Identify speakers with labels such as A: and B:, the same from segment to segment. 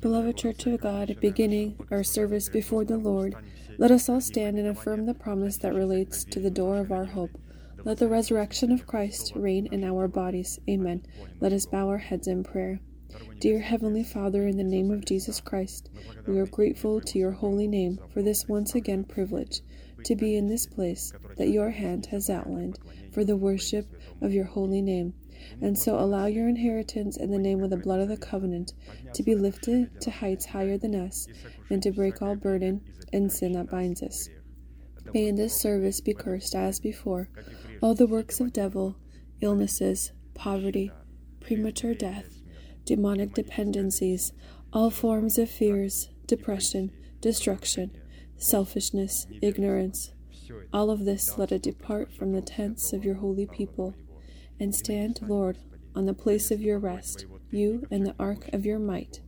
A: Beloved Church of God, beginning our service before the Lord, let us all stand and affirm the promise that relates to the door of our hope. Let the resurrection of Christ reign in our bodies. Amen. Let us bow our heads in prayer. Dear Heavenly Father, in the name of Jesus Christ, we are grateful to your holy name for this once again privilege to be in this place that your hand has outlined for the worship of your holy name. And so allow your inheritance in the name of the blood of the covenant to be lifted to heights higher than us and to break all burden and sin that binds us. May in this service be cursed as before all the works of devil, illnesses, poverty, premature death, demonic dependencies, all forms of fears, depression, destruction, selfishness, ignorance. All of this let it depart from the tents of your holy people and stand, Lord, on the place of your rest, you and the ark of your might.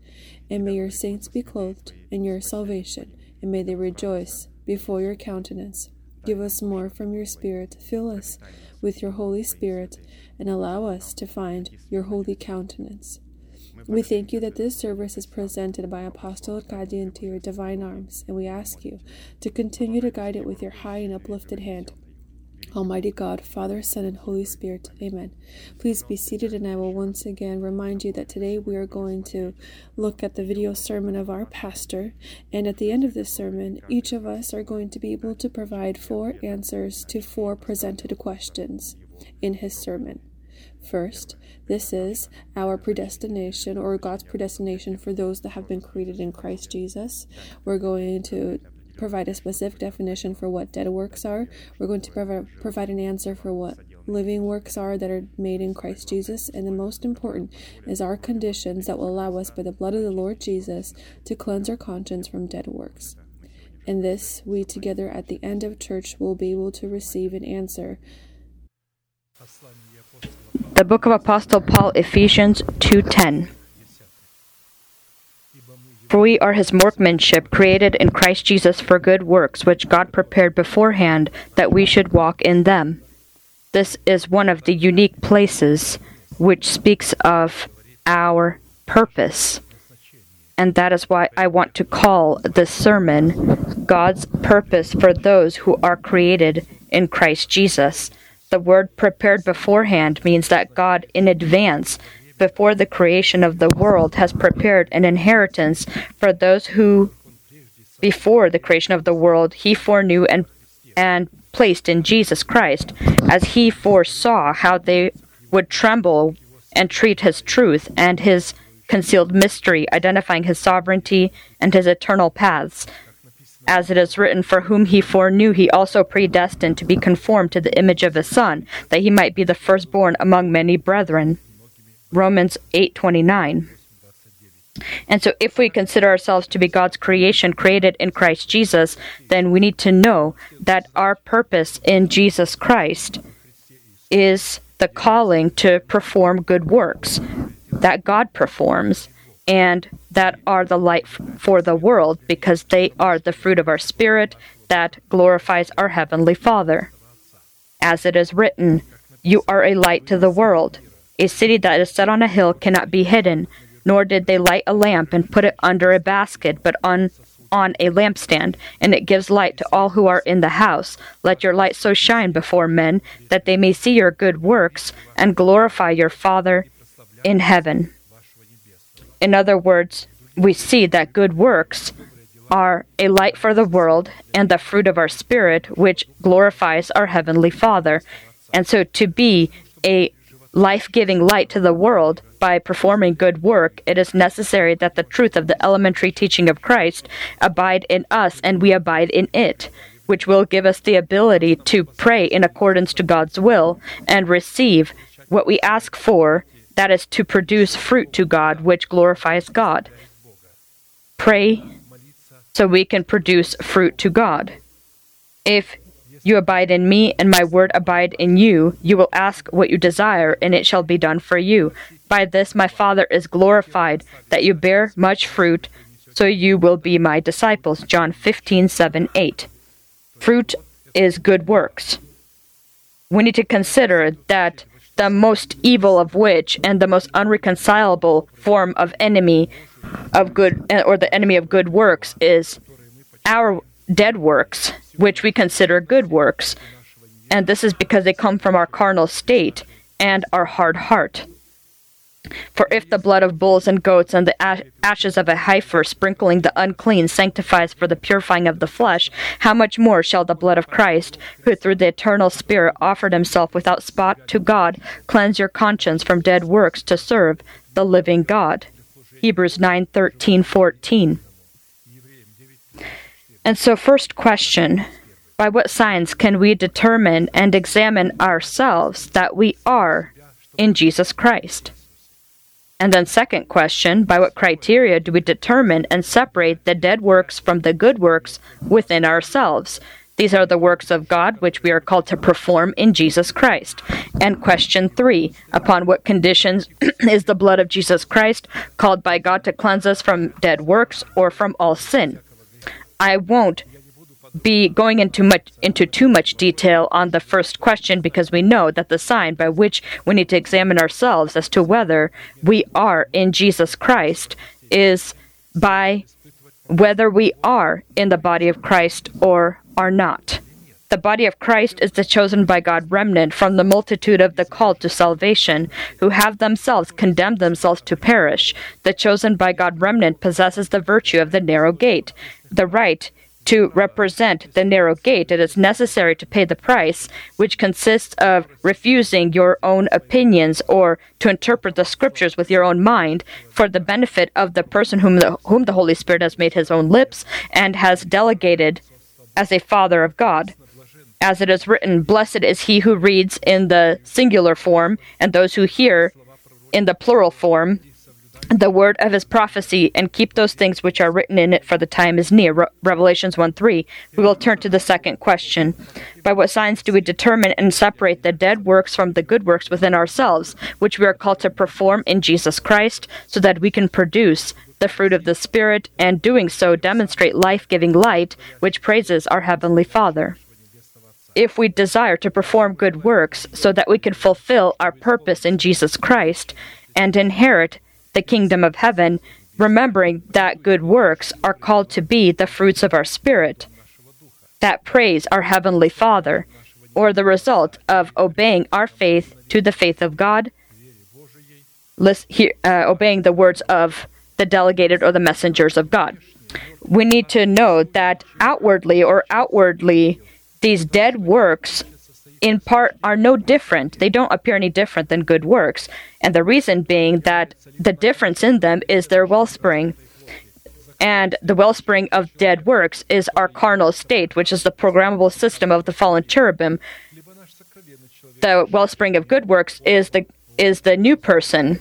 A: And may your saints be clothed in your salvation, and may they rejoice before your countenance. Give us more from your Spirit, fill us with your Holy Spirit, and allow us to find your holy countenance. We thank you that this service is presented by Apostle Arkady to your divine arms, and we ask you to continue to guide it with your high and uplifted hand. Almighty God, Father, Son, and Holy Spirit. Amen. Please be seated, and I will once again remind you that today we are going to look at the video sermon of our pastor. And at the end of this sermon, each of us are going to be able to provide four answers to four presented questions in his sermon. First, this is our predestination or God's predestination for those that have been created in Christ Jesus. We're going to provide a specific definition for what dead works are. We're going to prov- provide an answer for what living works are that are made in Christ Jesus. And the most important is our conditions that will allow us, by the blood of the Lord Jesus, to cleanse our conscience from dead works. In this, we together at the end of church will be able to receive an answer.
B: The book of Apostle Paul, Ephesians 2:10. For we are his workmanship, created in Christ Jesus for good works, which God prepared beforehand that we should walk in them. This is one of the unique places which speaks of our purpose. And that is why I want to call this sermon God's purpose for those who are created in Christ Jesus. The word prepared beforehand means that God in advance before the creation of the world, has prepared an inheritance for those who, before the creation of the world, he foreknew and, and placed in Jesus Christ, as he foresaw how they would tremble and treat his truth and his concealed mystery, identifying his sovereignty and his eternal paths. As it is written, For whom he foreknew, he also predestined to be conformed to the image of his Son, that he might be the firstborn among many brethren. Romans 8:29. And so if we consider ourselves to be God's creation created in Christ Jesus, then we need to know that our purpose in Jesus Christ is the calling to perform good works that God performs and that are the light for the world because they are the fruit of our spirit that glorifies our heavenly Father. As it is written, you are a light to the world. A city that is set on a hill cannot be hidden, nor did they light a lamp and put it under a basket, but on on a lampstand, and it gives light to all who are in the house. Let your light so shine before men that they may see your good works and glorify your Father in heaven. In other words, we see that good works are a light for the world and the fruit of our spirit, which glorifies our heavenly Father. And so to be a life giving light to the world by performing good work, it is necessary that the truth of the elementary teaching of Christ abide in us and we abide in it, which will give us the ability to pray in accordance to God's will and receive what we ask for, that is, to produce fruit to God, which glorifies God. Pray so we can produce fruit to God. If you abide in me, and my word abide in you. You will ask what you desire, and it shall be done for you. By this my Father is glorified, that you bear much fruit, so you will be my disciples. John 15, 7, 8. Fruit is good works. We need to consider that the most evil of which and the most unreconcilable form of enemy of good or the enemy of good works is our dead works which we consider good works and this is because they come from our carnal state and our hard heart for if the blood of bulls and goats and the ashes of a heifer sprinkling the unclean sanctifies for the purifying of the flesh, how much more shall the blood of Christ, who through the eternal Spirit offered himself without spot to God, cleanse your conscience from dead works to serve the living God? Hebrews 9 13 14. And so, first question by what signs can we determine and examine ourselves that we are in Jesus Christ? And then, second question, by what criteria do we determine and separate the dead works from the good works within ourselves? These are the works of God which we are called to perform in Jesus Christ. And question three, upon what conditions is the blood of Jesus Christ called by God to cleanse us from dead works or from all sin? I won't be going into much into too much detail on the first question because we know that the sign by which we need to examine ourselves as to whether we are in Jesus Christ is by whether we are in the body of Christ or are not. The body of Christ is the chosen by God remnant from the multitude of the called to salvation, who have themselves condemned themselves to perish. The chosen by God remnant possesses the virtue of the narrow gate, the right to represent the narrow gate, it is necessary to pay the price, which consists of refusing your own opinions or to interpret the scriptures with your own mind for the benefit of the person whom the, whom the Holy Spirit has made his own lips and has delegated as a father of God. As it is written, Blessed is he who reads in the singular form, and those who hear in the plural form the word of his prophecy and keep those things which are written in it for the time is near. Re- revelations 1 3 we will turn to the second question. By what signs do we determine and separate the dead works from the good works within ourselves which we are called to perform in jesus christ so that we can produce the fruit of the spirit and doing so demonstrate life-giving light which praises our heavenly father? If we desire to perform good works so that we can fulfill our purpose in jesus christ and inherit the kingdom of heaven, remembering that good works are called to be the fruits of our spirit, that praise our heavenly Father, or the result of obeying our faith to the faith of God, uh, obeying the words of the delegated or the messengers of God. We need to know that outwardly or outwardly, these dead works in part are no different. They don't appear any different than good works. And the reason being that the difference in them is their wellspring. And the wellspring of dead works is our carnal state, which is the programmable system of the fallen cherubim. The wellspring of good works is the is the new person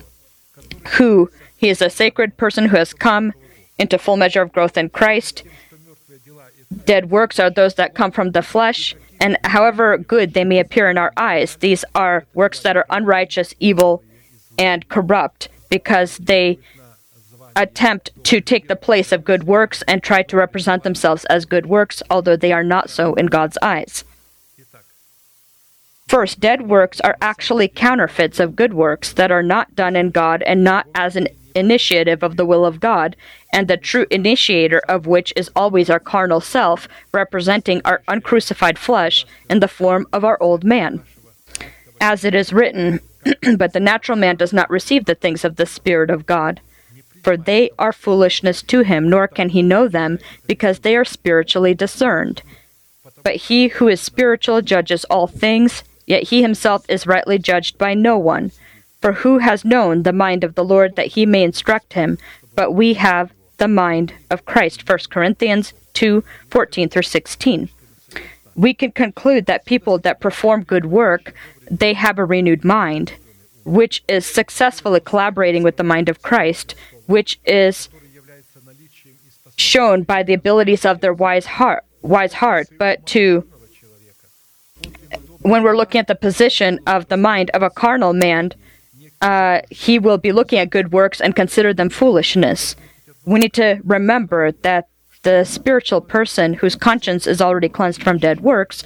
B: who he is a sacred person who has come into full measure of growth in Christ. Dead works are those that come from the flesh, and however good they may appear in our eyes, these are works that are unrighteous, evil, and corrupt because they attempt to take the place of good works and try to represent themselves as good works, although they are not so in God's eyes. First, dead works are actually counterfeits of good works that are not done in God and not as an initiative of the will of God, and the true initiator of which is always our carnal self, representing our uncrucified flesh in the form of our old man. As it is written, but the natural man does not receive the things of the Spirit of God, for they are foolishness to him, nor can he know them, because they are spiritually discerned. But he who is spiritual judges all things, yet he himself is rightly judged by no one. For who has known the mind of the Lord that he may instruct him? But we have the mind of Christ. 1 Corinthians 2 14 through 16. We can conclude that people that perform good work, they have a renewed mind, which is successfully collaborating with the mind of Christ, which is shown by the abilities of their wise heart, wise heart, but to when we're looking at the position of the mind of a carnal man, uh, he will be looking at good works and consider them foolishness. We need to remember that the spiritual person whose conscience is already cleansed from dead works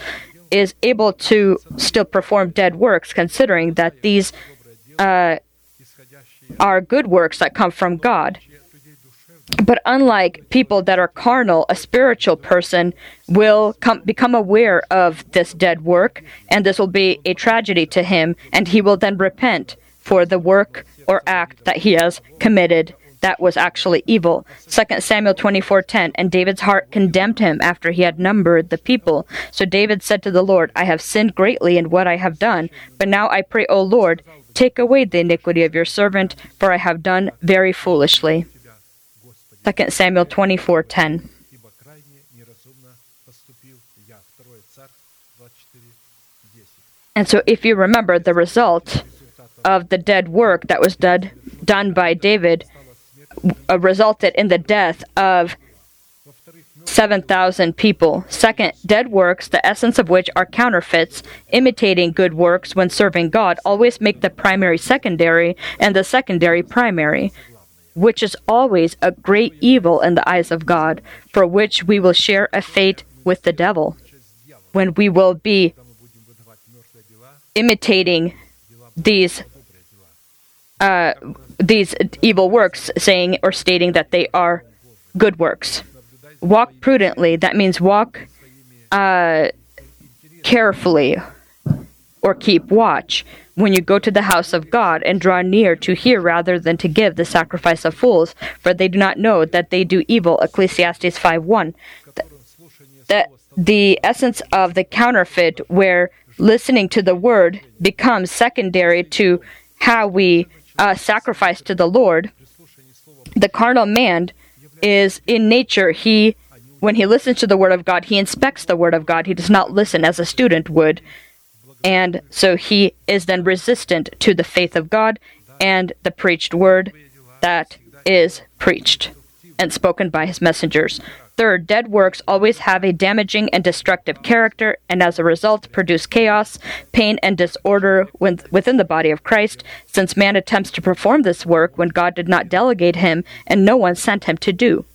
B: is able to still perform dead works, considering that these uh, are good works that come from God. But unlike people that are carnal, a spiritual person will come, become aware of this dead work, and this will be a tragedy to him, and he will then repent for the work or act that he has committed that was actually evil. 2 Samuel 24:10 And David's heart condemned him after he had numbered the people. So David said to the Lord, I have sinned greatly in what I have done, but now I pray, O Lord, take away the iniquity of your servant, for I have done very foolishly. 2 Samuel 24:10 And so if you remember the result of the dead work that was done, done by David uh, resulted in the death of 7,000 people. Second, dead works, the essence of which are counterfeits, imitating good works when serving God, always make the primary secondary and the secondary primary, which is always a great evil in the eyes of God, for which we will share a fate with the devil when we will be imitating these uh, these evil works, saying or stating that they are good works. Walk prudently. That means walk uh, carefully or keep watch when you go to the house of God and draw near to hear rather than to give the sacrifice of fools, for they do not know that they do evil. Ecclesiastes 5 1. The, the essence of the counterfeit, where listening to the word becomes secondary to how we uh, sacrifice to the Lord, the carnal man is in nature, he, when he listens to the word of God, he inspects the word of God. He does not listen as a student would. And so he is then resistant to the faith of God and the preached word that is preached and spoken by his messengers. Third, dead works always have a damaging and destructive character, and as a result produce chaos, pain, and disorder within the body of Christ, since man attempts to perform this work when God did not delegate him and no one sent him to do.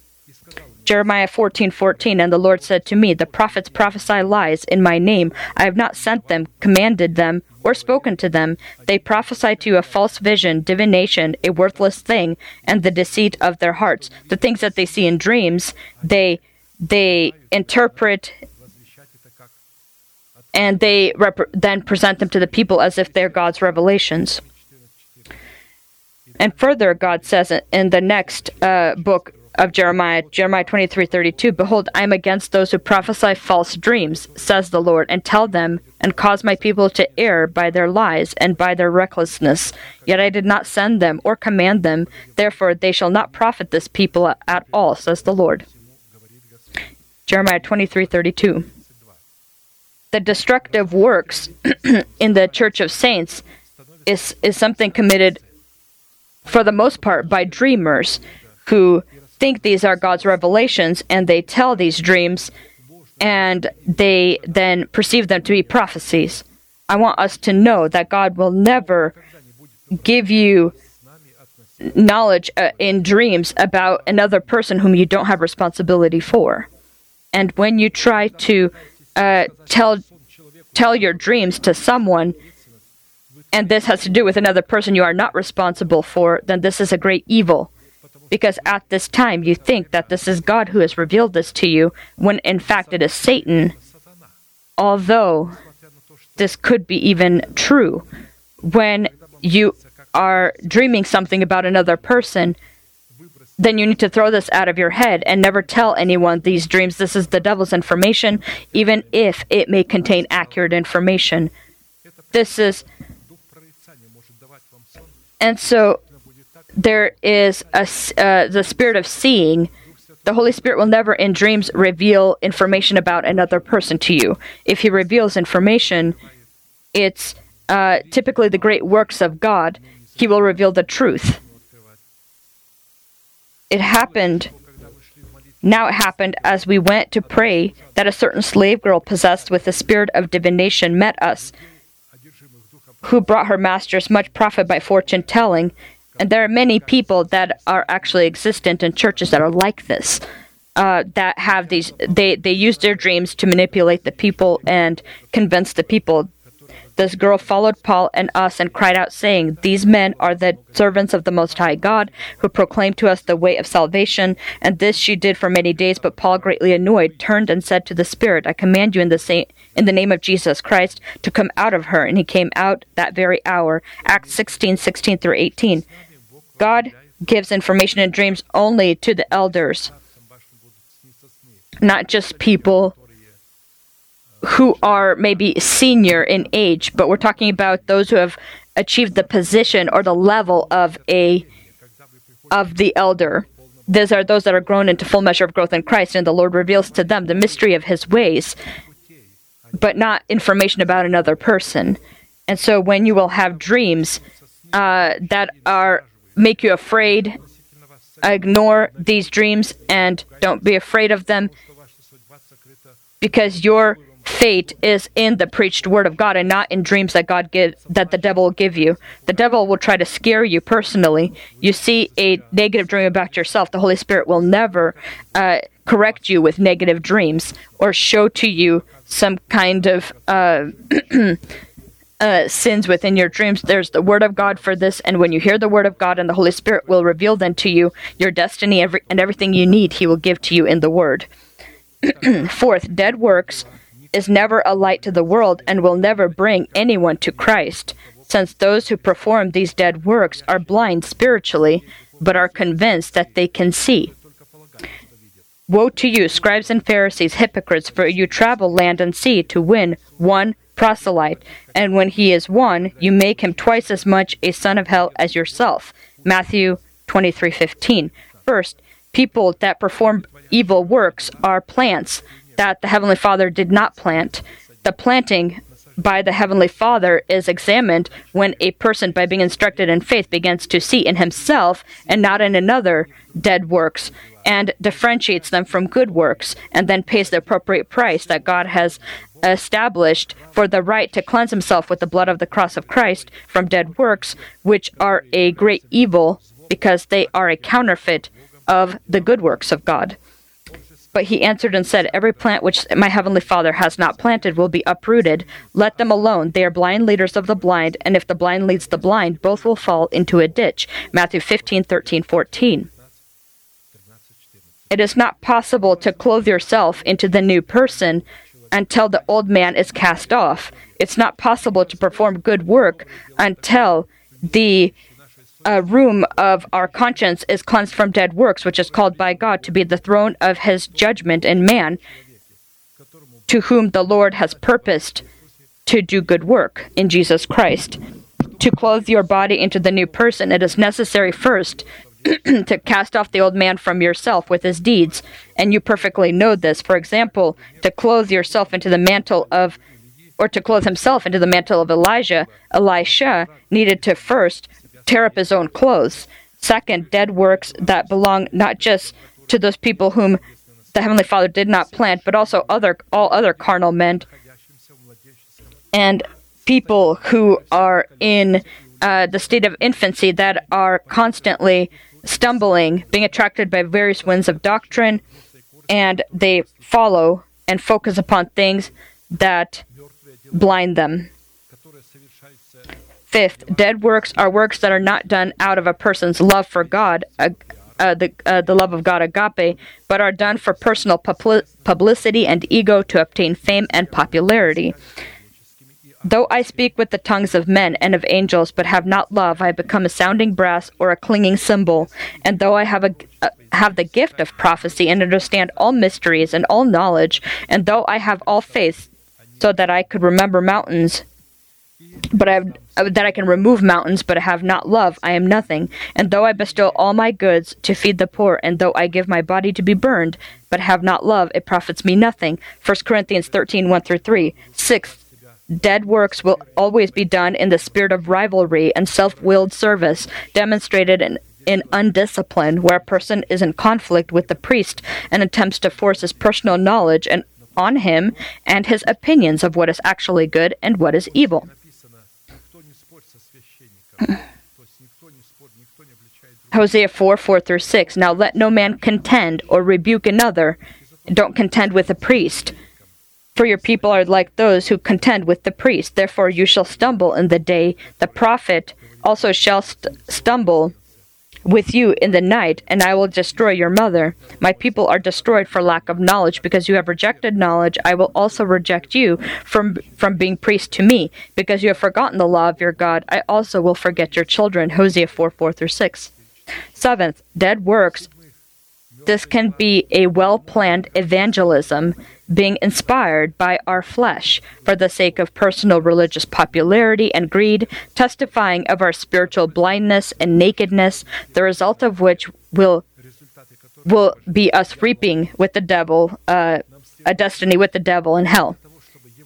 B: Jeremiah 14:14 and the Lord said to me the prophets prophesy lies in my name I have not sent them commanded them or spoken to them they prophesy to you a false vision divination a worthless thing and the deceit of their hearts. The things that they see in dreams they they interpret and they rep- then present them to the people as if they're God's revelations. And further, God says in the next uh, book of Jeremiah, Jeremiah 23 32, Behold, I am against those who prophesy false dreams, says the Lord, and tell them, and cause my people to err by their lies and by their recklessness. Yet I did not send them or command them, therefore they shall not profit this people at all, says the Lord. Jeremiah 23 32. The destructive works in the Church of Saints is, is something committed for the most part by dreamers who think these are God's revelations and they tell these dreams and they then perceive them to be prophecies. I want us to know that God will never give you knowledge uh, in dreams about another person whom you don't have responsibility for. And when you try to uh, tell tell your dreams to someone and this has to do with another person you are not responsible for, then this is a great evil. Because at this time you think that this is God who has revealed this to you, when in fact it is Satan. Although this could be even true. When you are dreaming something about another person, then you need to throw this out of your head and never tell anyone these dreams. This is the devil's information, even if it may contain accurate information. This is and so there is a, uh, the spirit of seeing. The Holy Spirit will never in dreams reveal information about another person to you. If He reveals information, it's uh, typically the great works of God. He will reveal the truth. It happened. Now it happened as we went to pray that a certain slave girl possessed with the spirit of divination met us who brought her masters much profit by fortune telling. And there are many people that are actually existent in churches that are like this. uh, that have these they they use their dreams to manipulate the people and convince the people this girl followed Paul and us and cried out, saying, These men are the servants of the Most High God, who proclaim to us the way of salvation. And this she did for many days. But Paul, greatly annoyed, turned and said to the Spirit, I command you in the, sa- in the name of Jesus Christ to come out of her. And he came out that very hour. Acts 16 16 through 18. God gives information in dreams only to the elders, not just people who are maybe senior in age, but we're talking about those who have achieved the position or the level of a of the elder. These are those that are grown into full measure of growth in Christ, and the Lord reveals to them the mystery of His ways, but not information about another person. And so, when you will have dreams uh, that are make you afraid, ignore these dreams and don't be afraid of them, because your fate is in the preached word of God and not in dreams that God give that the devil will give you. The devil will try to scare you personally. You see a negative dream about yourself, the Holy Spirit will never uh, correct you with negative dreams or show to you some kind of uh, uh, sins within your dreams. There's the Word of God for this, and when you hear the Word of God, and the Holy Spirit will reveal then to you your destiny every, and everything you need, He will give to you in the Word. Fourth, dead works is never a light to the world and will never bring anyone to Christ, since those who perform these dead works are blind spiritually, but are convinced that they can see. Woe to you, scribes and Pharisees, hypocrites, for you travel land and sea to win one proselyte, and when he is one, you make him twice as much a son of hell as yourself. Matthew 23:15. First, people that perform evil works are plants that the Heavenly Father did not plant. The planting by the Heavenly Father is examined when a person, by being instructed in faith, begins to see in himself and not in another dead works and differentiates them from good works and then pays the appropriate price that God has established for the right to cleanse himself with the blood of the cross of Christ from dead works, which are a great evil because they are a counterfeit of the good works of God. But he answered and said, Every plant which my heavenly Father has not planted will be uprooted. Let them alone. They are blind leaders of the blind, and if the blind leads the blind, both will fall into a ditch. Matthew 15, 13, 14. It is not possible to clothe yourself into the new person until the old man is cast off. It's not possible to perform good work until the uh, room of our conscience is cleansed from dead works, which is called by God to be the throne of his judgment in man, to whom the Lord has purposed to do good work in Jesus Christ. To clothe your body into the new person, it is necessary first to cast off the old man from yourself with his deeds. And you perfectly know this. For example, to clothe yourself into the mantle of, or to clothe himself into the mantle of Elijah, Elisha needed to first tear up his own clothes. Second, dead works that belong not just to those people whom the Heavenly Father did not plant, but also other all other carnal men and people who are in uh, the state of infancy that are constantly stumbling, being attracted by various winds of doctrine, and they follow and focus upon things that blind them. Fifth, dead works are works that are not done out of a person's love for God, uh, uh, the, uh, the love of God, agape, but are done for personal publi- publicity and ego to obtain fame and popularity. Though I speak with the tongues of men and of angels, but have not love, I become a sounding brass or a clinging cymbal. And though I have a, uh, have the gift of prophecy and understand all mysteries and all knowledge, and though I have all faith, so that I could remember mountains, but I have, uh, that I can remove mountains, but I have not love, I am nothing. And though I bestow all my goods to feed the poor, and though I give my body to be burned, but have not love, it profits me nothing. 1 Corinthians 13, 1 through 3. Sixth, Dead works will always be done in the spirit of rivalry and self willed service, demonstrated in, in undiscipline, where a person is in conflict with the priest and attempts to force his personal knowledge and on him and his opinions of what is actually good and what is evil. Hosea 4 4 through 6. Now let no man contend or rebuke another. Don't contend with a priest. For your people are like those who contend with the priest. Therefore you shall stumble in the day. The prophet also shall st- stumble with you in the night, and I will destroy your mother. My people are destroyed for lack of knowledge, because you have rejected knowledge. I will also reject you from from being priest to me, because you have forgotten the law of your God. I also will forget your children. Hosea four four through six. Seventh, dead works. This can be a well planned evangelism being inspired by our flesh for the sake of personal religious popularity and greed, testifying of our spiritual blindness and nakedness, the result of which will will be us reaping with the devil uh, a destiny with the devil in hell.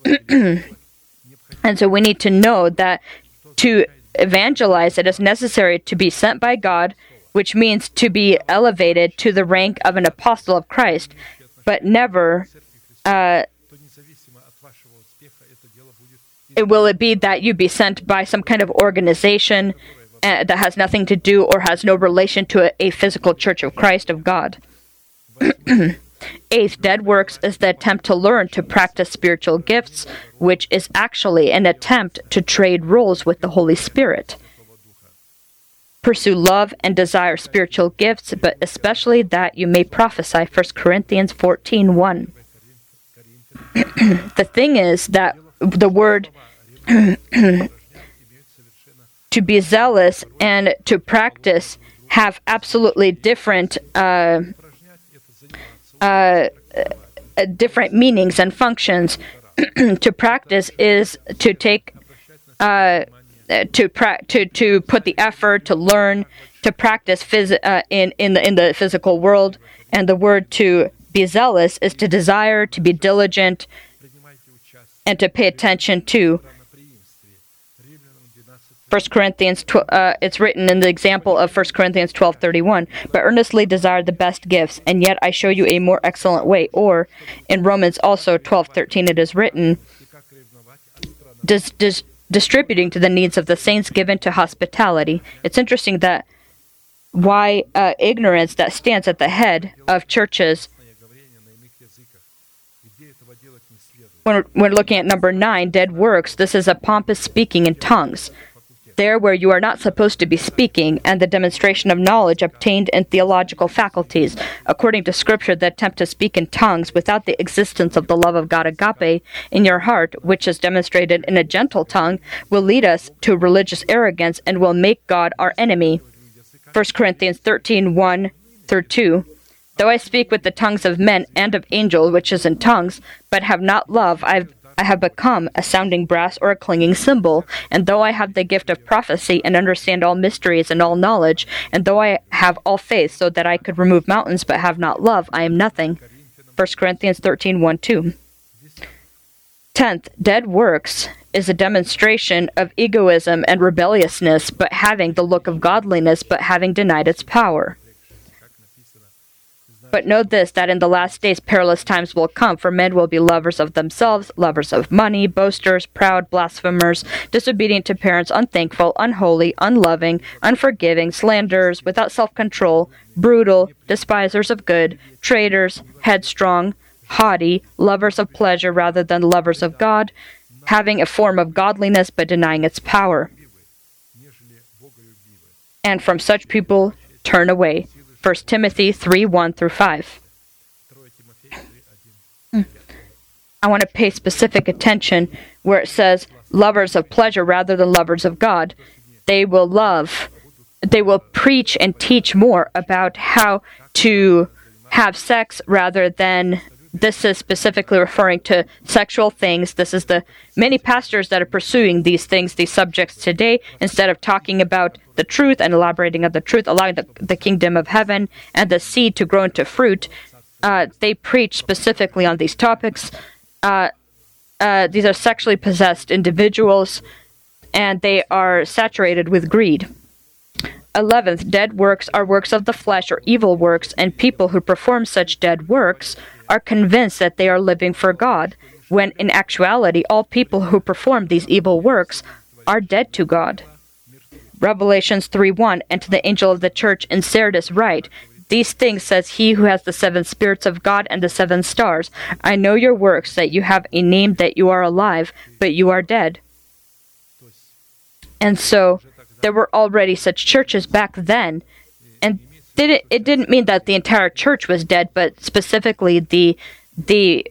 B: and so we need to know that to evangelize it is necessary to be sent by God which means to be elevated to the rank of an apostle of Christ, but never. Uh, it, will it be that you be sent by some kind of organization uh, that has nothing to do or has no relation to a, a physical church of Christ of God? Eighth, dead works is the attempt to learn to practice spiritual gifts, which is actually an attempt to trade roles with the Holy Spirit. Pursue love and desire spiritual gifts, but especially that you may prophesy. 1 Corinthians 14 1. the thing is that the word to be zealous and to practice have absolutely different uh, uh, different meanings and functions. to practice is to take uh, to pra- to to put the effort to learn to practice phys- uh, in in the in the physical world and the word to be zealous is to desire to be diligent and to pay attention to 1 Corinthians, tw- uh, it's written in the example of 1 Corinthians 12:31, but earnestly desire the best gifts, and yet I show you a more excellent way. Or in Romans also 12:13 it is written, Does does distributing to the needs of the saints given to hospitality. It's interesting that why uh, ignorance that stands at the head of churches. When, we're looking at number nine, dead works, this is a pompous speaking in tongues. There, where you are not supposed to be speaking, and the demonstration of knowledge obtained in theological faculties. According to Scripture, the attempt to speak in tongues without the existence of the love of God agape in your heart, which is demonstrated in a gentle tongue, will lead us to religious arrogance and will make God our enemy. 1 Corinthians 13 1 through 2. Though I speak with the tongues of men and of angels, which is in tongues, but have not love, I've, I have become a sounding brass or a clinging cymbal. And though I have the gift of prophecy and understand all mysteries and all knowledge, and though I have all faith so that I could remove mountains but have not love, I am nothing. 1 Corinthians 13 1 2. Tenth, dead works is a demonstration of egoism and rebelliousness, but having the look of godliness, but having denied its power. But note this that in the last days perilous times will come, for men will be lovers of themselves, lovers of money, boasters, proud, blasphemers, disobedient to parents, unthankful, unholy, unloving, unforgiving, slanderers, without self control, brutal, despisers of good, traitors, headstrong, haughty, lovers of pleasure rather than lovers of God, having a form of godliness but denying its power. And from such people turn away. 1 Timothy 3 1 through 5.
C: Mm.
B: I want to pay specific attention where it says lovers of pleasure rather than lovers of God. They will love, they will preach and teach more about how to have sex rather than this is specifically referring to sexual things. This is the many pastors that are pursuing these things, these subjects today, instead of talking about the truth and elaborating on the truth, allowing the, the kingdom of heaven and the seed to grow into fruit. Uh, they preach specifically on these topics. Uh, uh, these are sexually possessed individuals, and they are saturated with greed. Eleventh, dead works are works of the flesh or evil works, and people who perform such dead works are convinced that they are living for God, when in actuality, all people who perform these evil works are dead to God. Revelations 3 1, and to the angel of the church in Sardis write, These things says he who has the seven spirits of God and the seven stars. I know your works, that you have a name, that you are alive, but you are dead. And so there were already such churches back then, and did it, it didn't mean that the entire church was dead, but specifically the the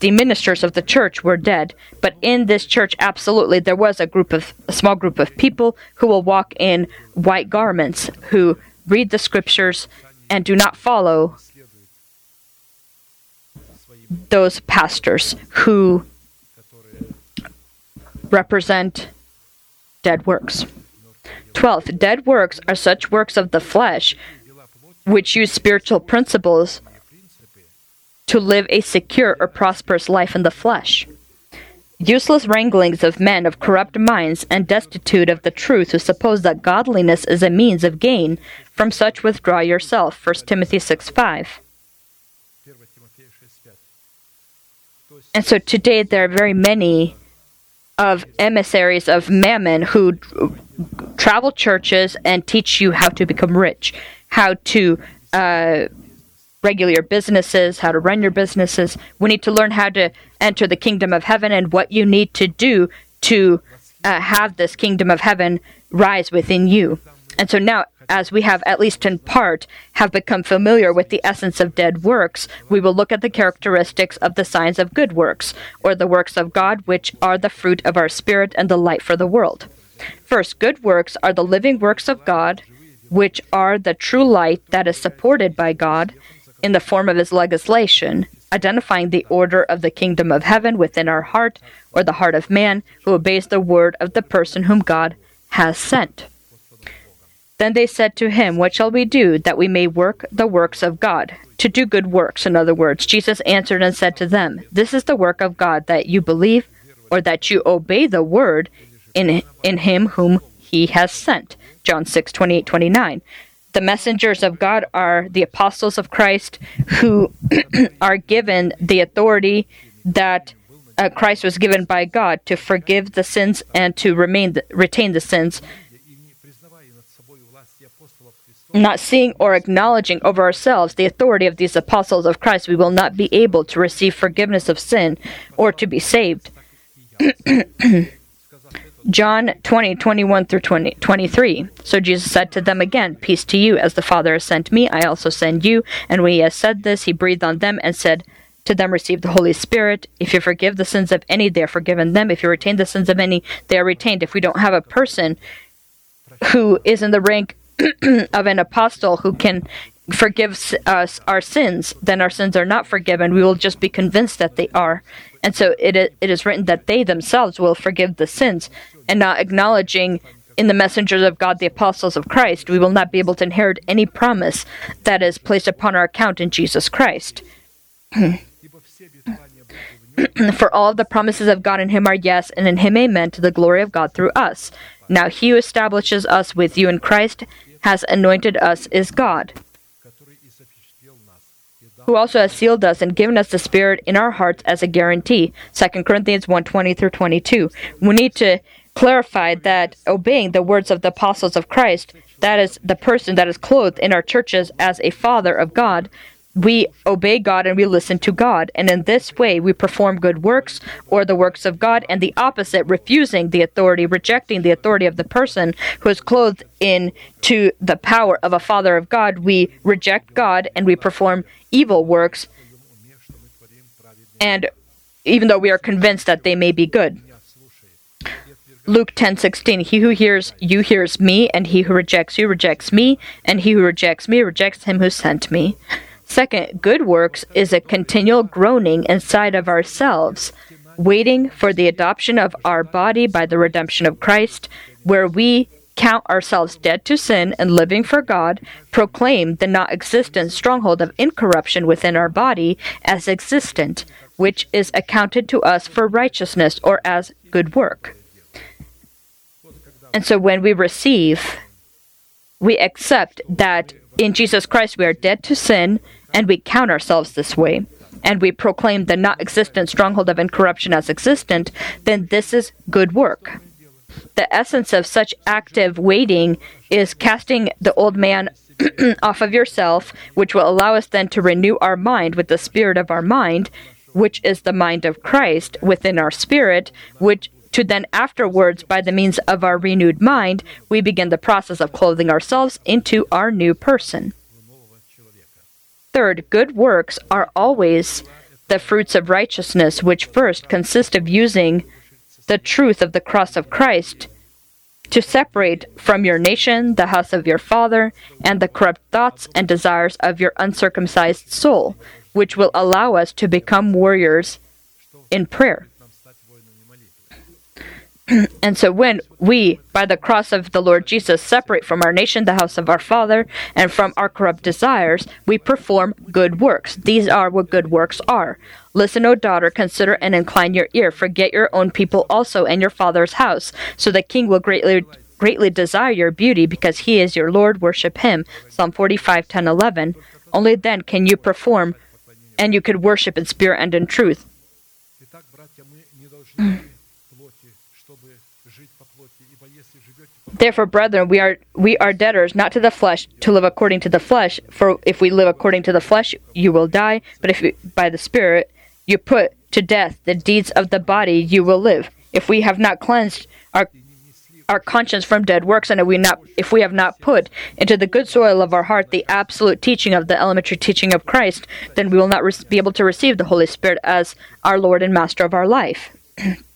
B: the ministers of the church were dead. But in this church, absolutely, there was a group of a small group of people who will walk in white garments, who read the scriptures and do not follow those pastors who represent dead works. 12. Dead works are such works of the flesh which use spiritual principles to live a secure or prosperous life in the flesh. Useless wranglings of men of corrupt minds and destitute of the truth who suppose that godliness is a means of gain, from such withdraw yourself. 1 Timothy 6 5. And so today there are very many of emissaries of mammon who travel churches and teach you how to become rich, how to uh, regulate your businesses, how to run your businesses. We need to learn how to enter the kingdom of heaven and what you need to do to uh, have this kingdom of heaven rise within you. And so now, as we have, at least in part, have become familiar with the essence of dead works, we will look at the characteristics of the signs of good works, or the works of God, which are the fruit of our spirit and the light for the world. First, good works are the living works of God, which are the true light that is supported by God in the form of His legislation, identifying the order of the kingdom of heaven within our heart, or the heart of man who obeys the word of the person whom God has sent. Then they said to him, What shall we do that we may work the works of God? To do good works, in other words. Jesus answered and said to them, This is the work of God, that you believe, or that you obey the word in, in him whom he has sent. John 6, 28, 29. The messengers of God are the apostles of Christ who are given the authority that uh, Christ was given by God to forgive the sins and to remain the, retain the sins not seeing or acknowledging over ourselves the authority of these apostles of Christ, we will not be able to receive forgiveness of sin or to be saved. John 20, 21 through 20, 23. So Jesus said to them again, Peace to you, as the Father has sent me, I also send you. And when he said this, he breathed on them and said, To them receive the Holy Spirit. If you forgive the sins of any, they are forgiven them. If you retain the sins of any, they are retained. If we don't have a person who is in the rank of an apostle who can forgive us our sins, then our sins are not forgiven. We will just be convinced that they are. And so it, it is written that they themselves will forgive the sins, and not acknowledging in the messengers of God, the apostles of Christ, we will not be able to inherit any promise that is placed upon our account in Jesus Christ. For all the promises of God in Him are yes, and in Him amen to the glory of God through us. Now He who establishes us with you in Christ has anointed us is God, who also has sealed us and given us the Spirit in our hearts as a guarantee. 2 Corinthians 1 20 through 22. We need to clarify that obeying the words of the apostles of Christ, that is the person that is clothed in our churches as a father of God, we obey God and we listen to God. And in this way, we perform good works or the works of God, and the opposite, refusing the authority, rejecting the authority of the person who is clothed in to the power of a Father of God. We reject God and we perform evil works, and even though we are convinced that they may be good. Luke 10:16 He who hears you hears me and he who rejects you rejects me and he who rejects me rejects him who sent me. Second, good works is a continual groaning inside of ourselves, waiting for the adoption of our body by the redemption of Christ, where we count ourselves dead to sin and living for God, proclaim the not existent stronghold of incorruption within our body as existent, which is accounted to us for righteousness or as good work. And so when we receive, we accept that in Jesus Christ we are dead to sin and we count ourselves this way, and we proclaim the not existent stronghold of incorruption as existent, then this is good work. The essence of such active waiting is casting the old man off of yourself, which will allow us then to renew our mind with the spirit of our mind, which is the mind of Christ within our spirit, which to then afterwards, by the means of our renewed mind, we begin the process of clothing ourselves into our new person. Third, good works are always the fruits of righteousness, which first consist of using the truth of the cross of Christ to separate from your nation, the house of your father, and the corrupt thoughts and desires of your uncircumcised soul, which will allow us to become warriors in prayer. and so when we, by the cross of the Lord Jesus, separate from our nation the house of our Father and from our corrupt desires, we perform good works. These are what good works are. Listen, O daughter, consider and incline your ear. Forget your own people also and your father's house, so the king will greatly greatly desire your beauty because he is your Lord. Worship him. Psalm 45, 10, 11. Only then can you perform and you can worship in spirit and in truth. Therefore, brethren, we are we are debtors not to the flesh to live according to the flesh. For if we live according to the flesh, you will die. But if by the Spirit you put to death the deeds of the body, you will live. If we have not cleansed our our conscience from dead works, and if we not if we have not put into the good soil of our heart the absolute teaching of the elementary teaching of Christ, then we will not re- be able to receive the Holy Spirit as our Lord and Master of our life.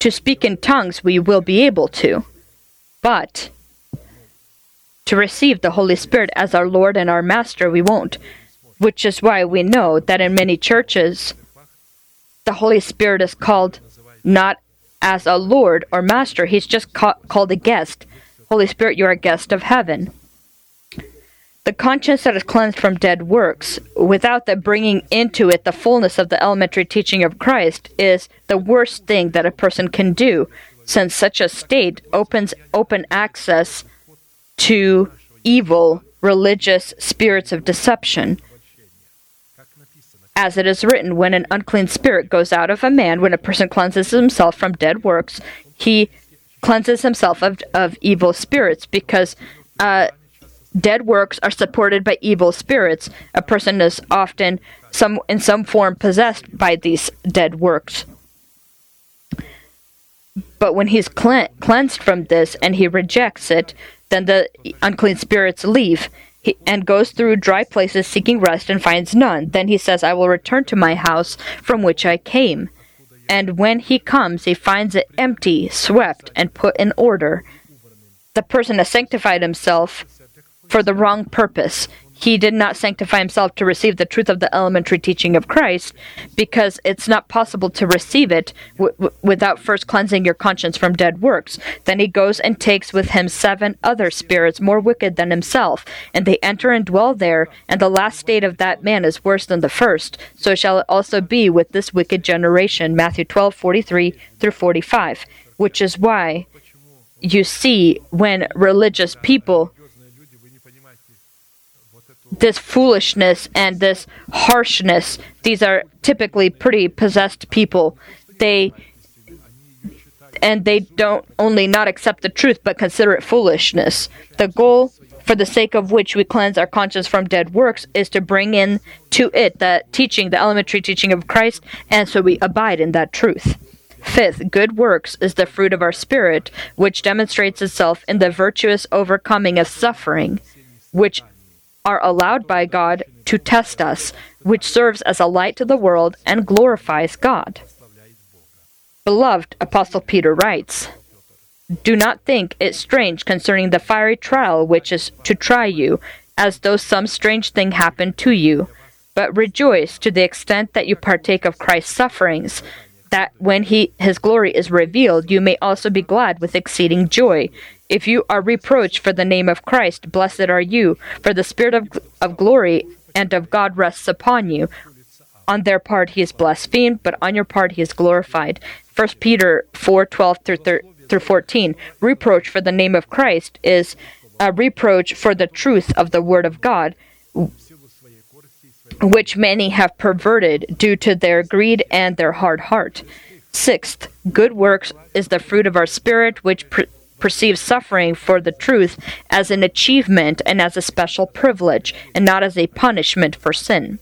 B: to speak in tongues, we will be able to, but to receive the Holy Spirit as our Lord and our Master, we won't. Which is why we know that in many churches, the Holy Spirit is called not as a Lord or Master, He's just ca- called a guest. Holy Spirit, you are a guest of heaven. The conscience that is cleansed from dead works, without the bringing into it the fullness of the elementary teaching of Christ, is the worst thing that a person can do, since such a state opens open access to evil religious spirits of deception. As it is written, when an unclean spirit goes out of a man, when a person cleanses himself from dead works, he cleanses himself of, of evil spirits because uh, dead works are supported by evil spirits. A person is often some in some form possessed by these dead works. But when he's cle- cleansed from this and he rejects it, then the unclean spirits leave he, and goes through dry places seeking rest and finds none. Then he says, I will return to my house from which I came. And when he comes, he finds it empty, swept, and put in order. The person has sanctified himself for the wrong purpose. He did not sanctify himself to receive the truth of the elementary teaching of Christ because it's not possible to receive it w- w- without first cleansing your conscience from dead works. Then he goes and takes with him seven other spirits more wicked than himself, and they enter and dwell there, and the last state of that man is worse than the first. So shall it also be with this wicked generation. Matthew 12, 43 through 45. Which is why you see when religious people this foolishness and this harshness. These are typically pretty possessed people. They and they don't only not accept the truth but consider it foolishness. The goal for the sake of which we cleanse our conscience from dead works is to bring in to it the teaching, the elementary teaching of Christ, and so we abide in that truth. Fifth, good works is the fruit of our spirit, which demonstrates itself in the virtuous overcoming of suffering, which are allowed by God to test us, which serves as a light to the world and glorifies God. Beloved, Apostle Peter writes, Do not think it strange concerning the fiery trial which is to try you, as though some strange thing happened to you, but rejoice to the extent that you partake of Christ's sufferings, that when he his glory is revealed, you may also be glad with exceeding joy. If you are reproached for the name of Christ, blessed are you, for the spirit of, of glory and of God rests upon you. On their part he is blasphemed, but on your part he is glorified. 1 Peter 4 12 through, through 14. Reproach for the name of Christ is a reproach for the truth of the word of God, which many have perverted due to their greed and their hard heart. Sixth, good works is the fruit of our spirit, which per- perceives suffering for the truth as an achievement and as a special privilege, and not as a punishment for sin.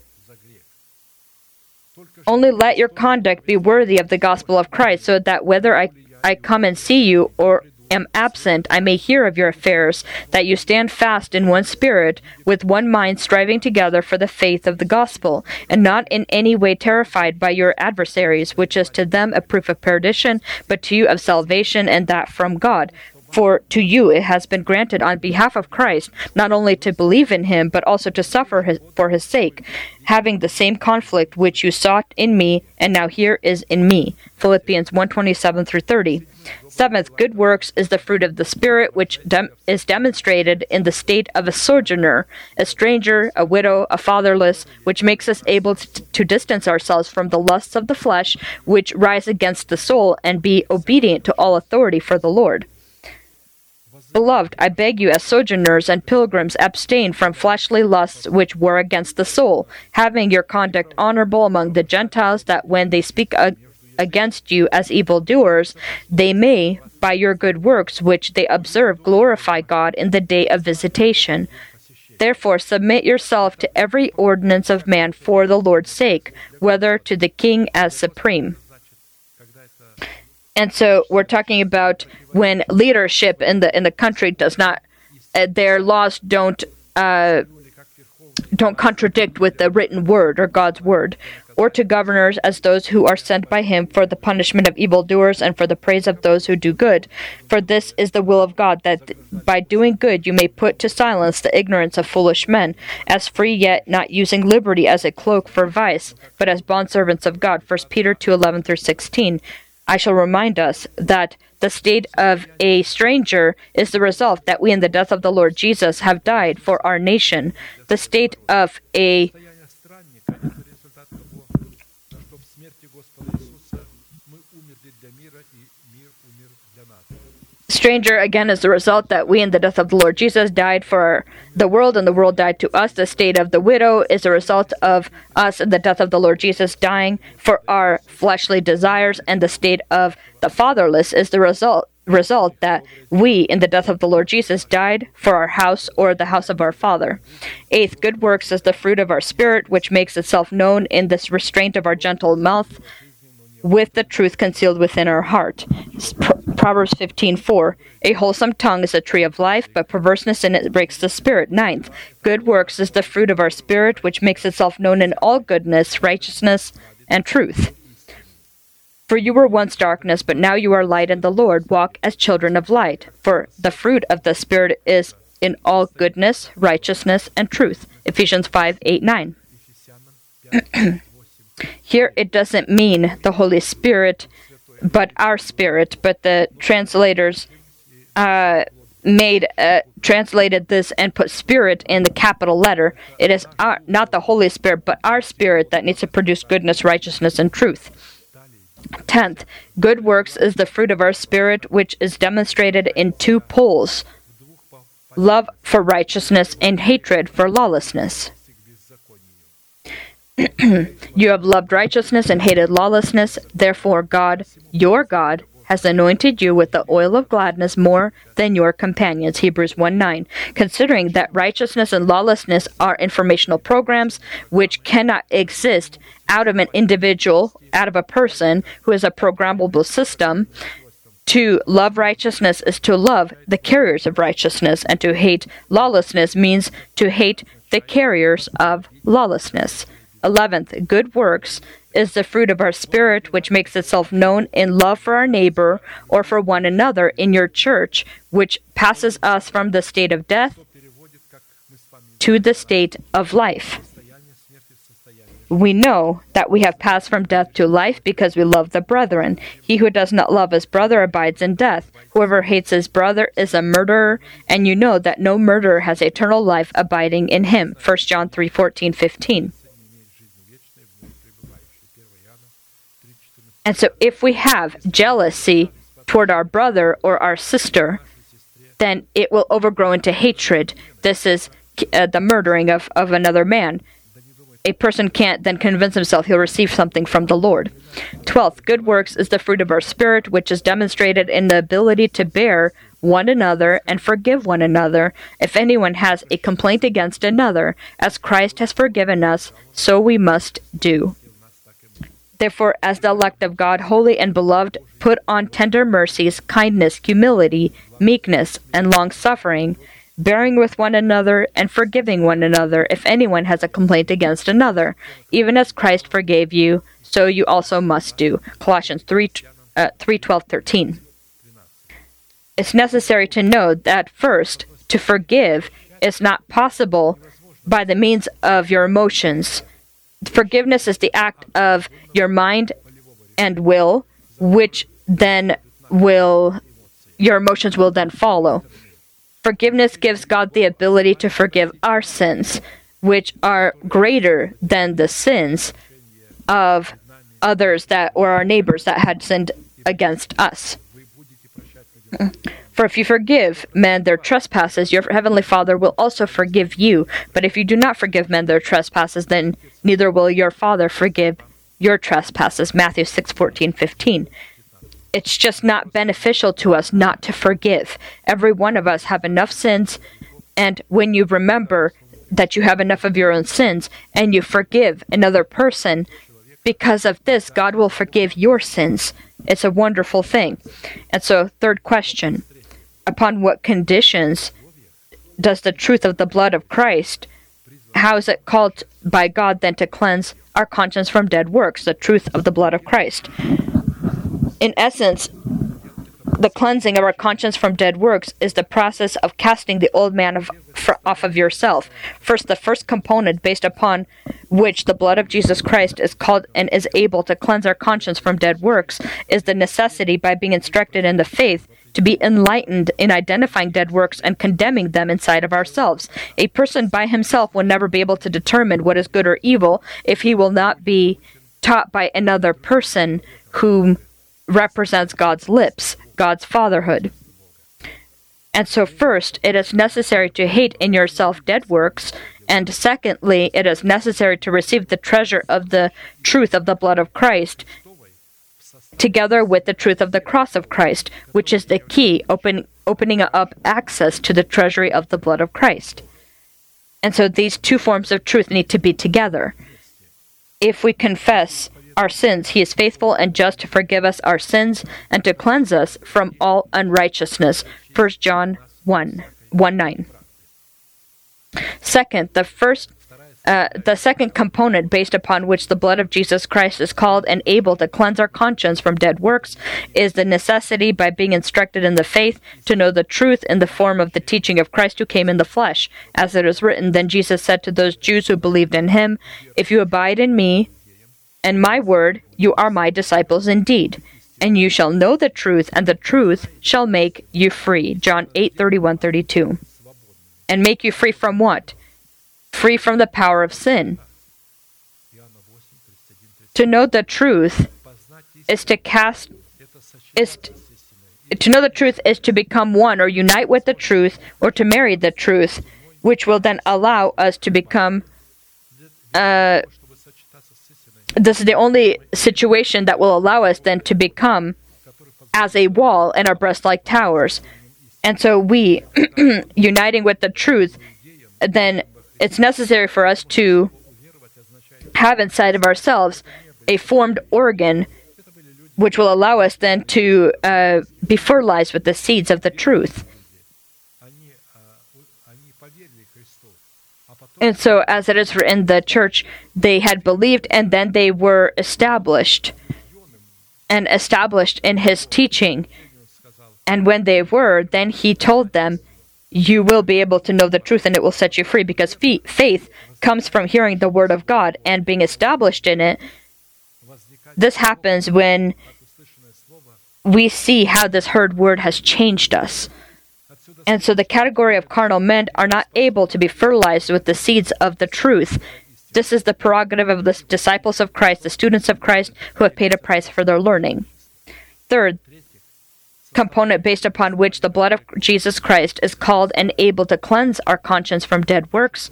B: Only let your conduct be worthy of the gospel of Christ, so that whether I, I come and see you or am absent, I may hear of your affairs, that you stand fast in one spirit, with one mind striving together for the faith of the gospel, and not in any way terrified by your adversaries, which is to them a proof of perdition, but to you of salvation, and that from God. For to you it has been granted on behalf of Christ not only to believe in him, but also to suffer his, for his sake, having the same conflict which you sought in me, and now here is in me. Philippians 127 through 30. Seventh, good works is the fruit of the Spirit, which dem- is demonstrated in the state of a sojourner, a stranger, a widow, a fatherless, which makes us able to, to distance ourselves from the lusts of the flesh, which rise against the soul, and be obedient to all authority for the Lord. Beloved, I beg you, as sojourners and pilgrims, abstain from fleshly lusts which war against the soul, having your conduct honorable among the Gentiles, that when they speak against you as evildoers, they may, by your good works which they observe, glorify God in the day of visitation. Therefore, submit yourself to every ordinance of man for the Lord's sake, whether to the king as supreme. And so we're talking about when leadership in the in the country does not, uh, their laws don't uh, don't contradict with the written word or God's word, or to governors as those who are sent by Him for the punishment of evildoers and for the praise of those who do good. For this is the will of God, that by doing good you may put to silence the ignorance of foolish men, as free yet not using liberty as a cloak for vice, but as bondservants of God. 1 Peter 2 11 through 16. I shall remind us that the state of a stranger is the result that we, in the death of the Lord Jesus, have died for our nation. The state of a stranger again is the result that we in the death of the Lord Jesus died for the world and the world died to us. The state of the widow is a result of us in the death of the Lord Jesus dying for our fleshly desires and the state of the fatherless is the result result that we in the death of the Lord Jesus died for our house or the house of our father. Eighth, good works is the fruit of our spirit which makes itself known in this restraint of our gentle mouth with the truth concealed within our heart. Proverbs 15:4. A wholesome tongue is a tree of life, but perverseness in it breaks the spirit. Ninth, good works is the fruit of our spirit, which makes itself known in all goodness, righteousness, and truth. For you were once darkness, but now you are light in the Lord. Walk as children of light. For the fruit of the Spirit is in all goodness, righteousness, and truth. Ephesians 5 8 9. Here it doesn't mean the Holy Spirit, but our spirit. But the translators uh, made uh, translated this and put spirit in the capital letter. It is our, not the Holy Spirit, but our spirit that needs to produce goodness, righteousness, and truth. Tenth, good works is the fruit of our spirit, which is demonstrated in two poles love for righteousness and hatred for lawlessness. You have loved righteousness and hated lawlessness. Therefore, God, your God, has anointed you with the oil of gladness more than your companions. Hebrews 1 9. Considering that righteousness and lawlessness are informational programs which cannot exist out of an individual, out of a person who is a programmable system, to love righteousness is to love the carriers of righteousness, and to hate lawlessness means to hate the carriers of lawlessness. Eleventh, good works is the fruit of our spirit, which makes itself known in love for our neighbor or for one another in your church, which passes us from the state of death to the state of life. We know that we have passed from death to life because we love the brethren. He who does not love his brother abides in death. Whoever hates his brother is a murderer, and you know that no murderer has eternal life abiding in him. 1 John 3 14 15. And so, if we have jealousy toward our brother or our sister, then it will overgrow into hatred. This is uh, the murdering of, of another man. a person can't then convince himself he'll receive something from the Lord. Twelfth, good works is the fruit of our spirit, which is demonstrated in the ability to bear one another and forgive one another if anyone has a complaint against another, as Christ has forgiven us, so we must do. Therefore, as the elect of God, holy and beloved, put on tender mercies, kindness, humility, meekness, and long suffering bearing with one another and forgiving one another if anyone has a complaint against another, even as Christ forgave you, so you also must do. Colossians 3 uh, 3 12 13. It's necessary to know that first, to forgive is not possible by the means of your emotions. Forgiveness is the act of your mind and will, which then will, your emotions will then follow. Forgiveness gives God the ability to forgive our sins, which are greater than the sins of others that or our neighbors that had sinned against us. For if you forgive men their trespasses, your heavenly Father will also forgive you. But if you do not forgive men their trespasses, then neither will your Father forgive your trespasses. Matthew 6 14, 15 it's just not beneficial to us not to forgive. Every one of us have enough sins, and when you remember that you have enough of your own sins and you forgive another person, because of this, God will forgive your sins. It's a wonderful thing. And so, third question Upon what conditions does the truth of the blood of Christ, how is it called by God then to cleanse our conscience from dead works, the truth of the blood of Christ? In essence, the cleansing of our conscience from dead works is the process of casting the old man of, for, off of yourself. First, the first component based upon which the blood of Jesus Christ is called and is able to cleanse our conscience from dead works is the necessity by being instructed in the faith to be enlightened in identifying dead works and condemning them inside of ourselves. A person by himself will never be able to determine what is good or evil if he will not be taught by another person whom represents God's lips, God's fatherhood. And so, first, it is necessary to hate in yourself dead works, and secondly, it is necessary to receive the treasure of the truth of the blood of Christ, together with the truth of the cross of Christ, which is the key open, opening up access to the treasury of the blood of Christ. And so, these two forms of truth need to be together. If we confess our sins, he is faithful and just to forgive us our sins and to cleanse us from all unrighteousness. 1 John 1 1 9. Second, the first uh, the second component based upon which the blood of Jesus Christ is called and able to cleanse our conscience from dead works is the necessity by being instructed in the faith to know the truth in the form of the teaching of Christ who came in the flesh. As it is written, then Jesus said to those Jews who believed in him, If you abide in me, and my word, you are my disciples indeed. And you shall know the truth, and the truth shall make you free. John 8 31 32. And make you free from what? Free from the power of sin. To know the truth is to cast is to, to know the truth is to become one or unite with the truth or to marry the truth, which will then allow us to become uh, this is the only situation that will allow us then to become as a wall in our breast like towers. And so we, uniting with the truth, then it's necessary for us to have inside of ourselves a formed organ which will allow us then to uh, be fertilized with the seeds of the truth. And so, as it is in the church, they had believed and then they were established and established in his teaching. And when they were, then he told them, You will be able to know the truth and it will set you free because faith comes from hearing the word of God and being established in it. This happens when we see how this heard word has changed us. And so the category of carnal men are not able to be fertilized with the seeds of the truth. This is the prerogative of the disciples of Christ, the students of Christ who have paid a price for their learning. Third, component based upon which the blood of Jesus Christ is called and able to cleanse our conscience from dead works,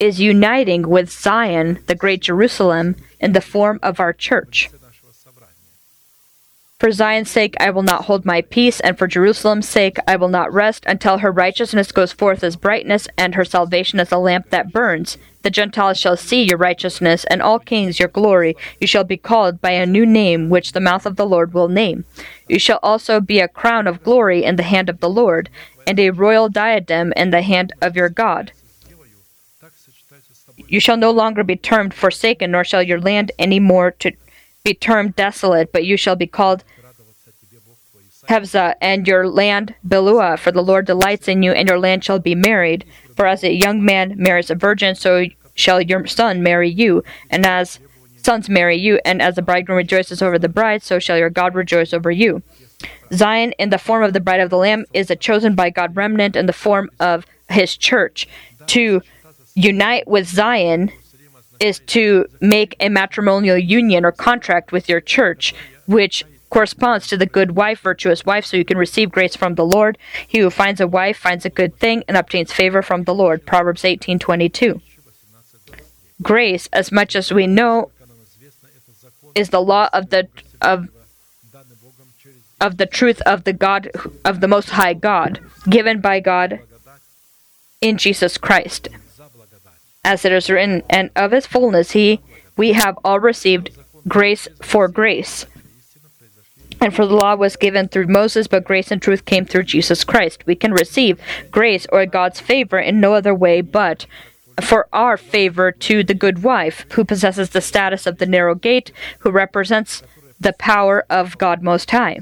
B: is uniting with Zion, the great Jerusalem, in the form of our church. For Zion's sake, I will not hold my peace, and for Jerusalem's sake, I will not rest until her righteousness goes forth as brightness and her salvation as a lamp that burns, the Gentiles shall see your righteousness, and all kings your glory. You shall be called by a new name which the mouth of the Lord will name. You shall also be a crown of glory in the hand of the Lord, and a royal diadem in the hand of your God. You shall no longer be termed forsaken, nor shall your land any more to be termed desolate, but you shall be called Hephzibah, and your land Beulah, for the Lord delights in you, and your land shall be married. For as a young man marries a virgin, so shall your son marry you, and as sons marry you, and as the bridegroom rejoices over the bride, so shall your God rejoice over you. Zion, in the form of the bride of the Lamb, is a chosen by God remnant in the form of his church. To unite with Zion is to make a matrimonial union or contract with your church, which corresponds to the good wife, virtuous wife, so you can receive grace from the Lord. He who finds a wife finds a good thing and obtains favor from the Lord. Proverbs 18:22. Grace, as much as we know, is the law of the of of the truth of the God of the most high God, given by God in Jesus Christ. As it is written, and of his fullness he we have all received grace for grace. And for the law was given through Moses, but grace and truth came through Jesus Christ. We can receive grace or God's favor in no other way but for our favor to the good wife, who possesses the status of the narrow gate, who represents the power of God Most High.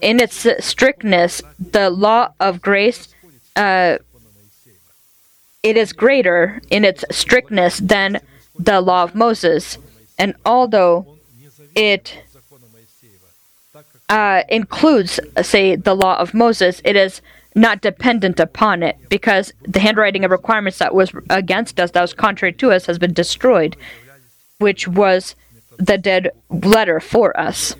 B: In its strictness, the law of grace, uh, it is greater in its strictness than the law of Moses. And although it uh, includes, say, the law of Moses, it is not dependent upon it because the handwriting of requirements that was against us, that was contrary to us, has been destroyed, which was the dead letter for us.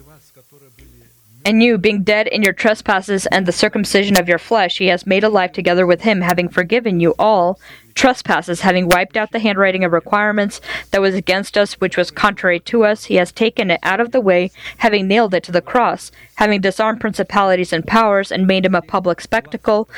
B: And you, being dead in your trespasses and the circumcision of your flesh, he has made alive together with him, having forgiven you all trespasses, having wiped out the handwriting of requirements that was against us, which was contrary to us. He has taken it out of the way, having nailed it to the cross, having disarmed principalities and powers, and made him a public spectacle.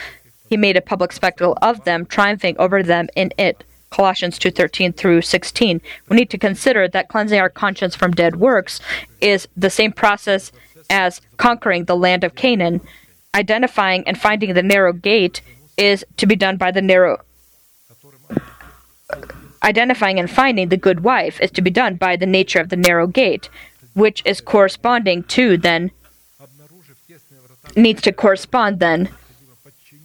B: He made a public spectacle of them, triumphing over them in it. Colossians 2:13 through 16. We need to consider that cleansing our conscience from dead works is the same process as conquering the land of Canaan. Identifying and finding the narrow gate is to be done by the narrow identifying and finding the good wife is to be done by the nature of the narrow gate, which is corresponding to then needs to correspond then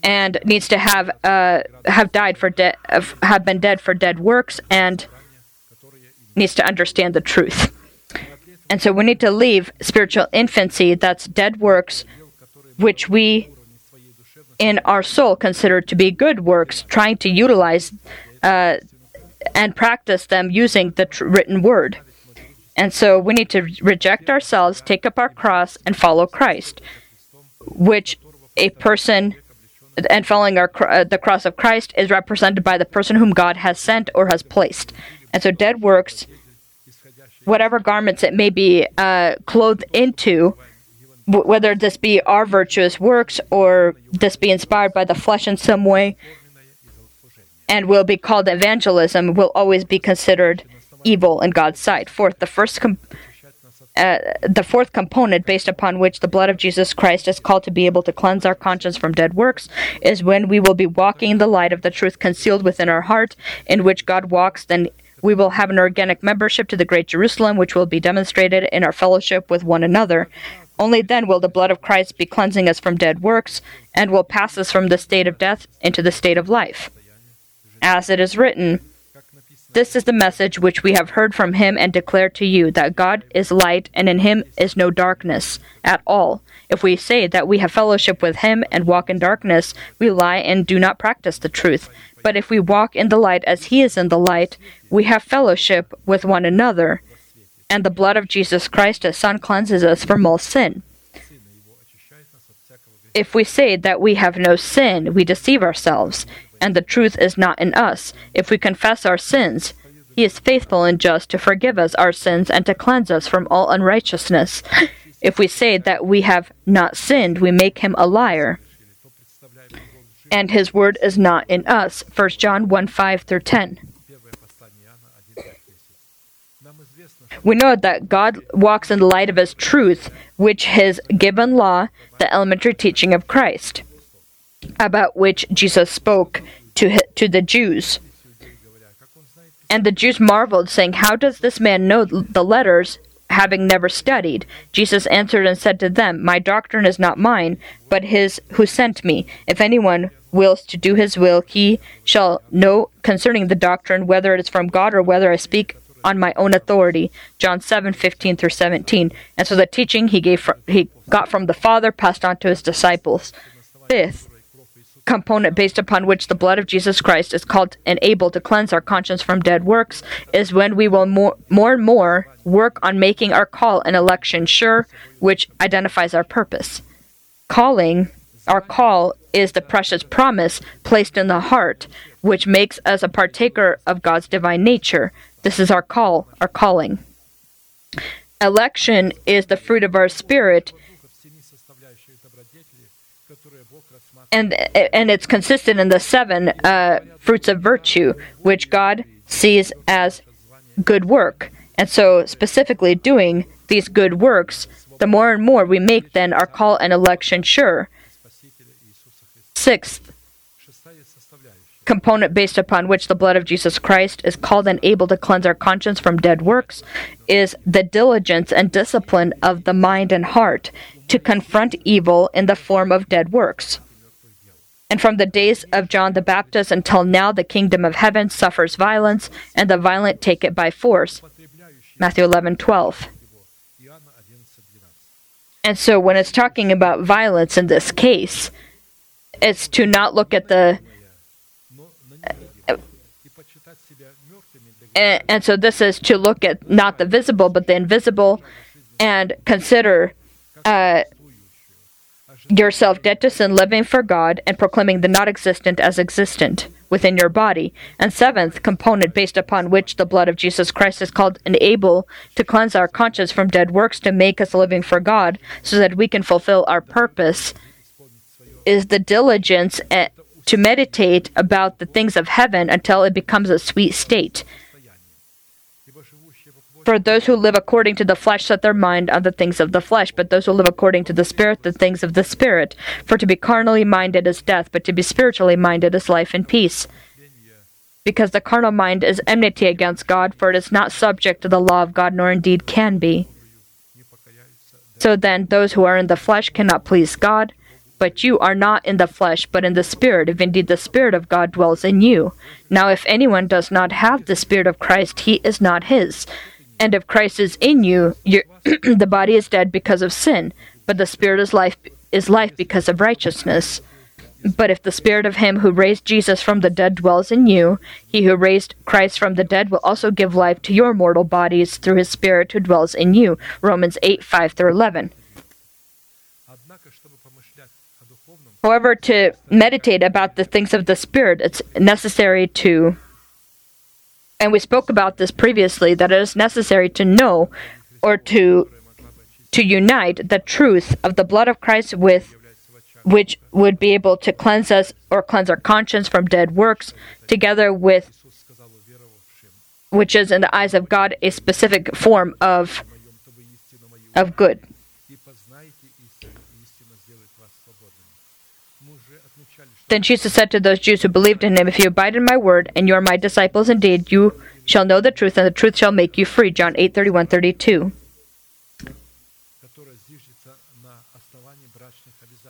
B: and needs to have uh, have died for de- have been dead for dead works and needs to understand the truth. And so we need to leave spiritual infancy that's dead works which we in our soul consider to be good works trying to utilize uh, and practice them using the tr- written word. And so we need to reject ourselves, take up our cross, and follow Christ, which a person and following our, uh, the cross of Christ is represented by the person whom God has sent or has placed. And so dead works, whatever garments it may be uh, clothed into, whether this be our virtuous works or this be inspired by the flesh in some way, and will be called evangelism, will always be considered evil in God's sight. Fourth, the first com- uh, the fourth component based upon which the blood of Jesus Christ is called to be able to cleanse our conscience from dead works is when we will be walking in the light of the truth concealed within our heart, in which God walks, then we will have an organic membership to the great Jerusalem, which will be demonstrated in our fellowship with one another. Only then will the blood of Christ be cleansing us from dead works, and will pass us from the state of death into the state of life as it is written. This is the message which we have heard from him and declare to you that God is light and in him is no darkness at all. If we say that we have fellowship with him and walk in darkness, we lie and do not practice the truth. But if we walk in the light as he is in the light, we have fellowship with one another. And the blood of Jesus Christ, his Son, cleanses us from all sin. If we say that we have no sin, we deceive ourselves, and the truth is not in us. If we confess our sins, He is faithful and just to forgive us our sins and to cleanse us from all unrighteousness. If we say that we have not sinned, we make Him a liar. And His word is not in us. 1 John 1 5 through 10. We know that God walks in the light of His truth, which is given law, the elementary teaching of Christ about which Jesus spoke to, to the Jews. And the Jews marveled, saying, How does this man know the letters, having never studied? Jesus answered and said to them, My doctrine is not mine, but his who sent me. If anyone wills to do his will, he shall know concerning the doctrine whether it is from God or whether I speak on my own authority. John seven fifteen through 17. And so the teaching he gave fr- he got from the Father passed on to his disciples. Fifth, component based upon which the blood of Jesus Christ is called and able to cleanse our conscience from dead works is when we will more, more and more work on making our call and election sure, which identifies our purpose. Calling, our call, is the precious promise placed in the heart, which makes us a partaker of God's divine nature. This is our call, our calling. Election is the fruit of our spirit, and and it's consistent in the seven uh, fruits of virtue, which God sees as good work. And so, specifically doing these good works, the more and more we make then our call and election sure. Sixth component based upon which the blood of Jesus Christ is called and able to cleanse our conscience from dead works is the diligence and discipline of the mind and heart to confront evil in the form of dead works. And from the days of John the Baptist until now, the kingdom of heaven suffers violence, and the violent take it by force. Matthew 11 12. And so, when it's talking about violence in this case, it's to not look at the.
C: Uh,
B: and, and so, this is to look at not the visible, but the invisible, and consider uh, yourself dead to sin, living for God, and proclaiming the not existent as existent within your body. And seventh component, based upon which the blood of Jesus Christ is called and able to cleanse our conscience from dead works to make us living for God, so that we can fulfill our purpose, is the diligence eh, to meditate about the things of heaven until it becomes a sweet state. For those who live according to the flesh set their mind on the things of the flesh, but those who live according to the Spirit, the things of the Spirit. For to be carnally minded is death, but to be spiritually minded is life and peace. Because the carnal mind is enmity against God, for it is not subject to the law of God, nor indeed can be. So then, those who are in the flesh cannot please God, but you are not in the flesh, but in the Spirit, if indeed the Spirit of God dwells in you. Now, if anyone does not have the Spirit of Christ, he is not his and if Christ is in you, the body is dead because of sin, but the spirit is life is life because of righteousness. But if the spirit of him who raised Jesus from the dead dwells in you, he who raised Christ from the dead will also give life to your mortal bodies through his spirit who dwells in you. Romans 8 5 through 11. However, to meditate about the things of the spirit, it's necessary to and we spoke about this previously that it is necessary to know or to to unite the truth of the blood of Christ with which would be able to cleanse us or cleanse our conscience from dead works together with which is in the eyes of God a specific form of of good. Then Jesus said to those Jews who believed in him, If you abide in my word, and you are my disciples indeed, you shall know the truth, and the truth shall make you free. John 8 31 32.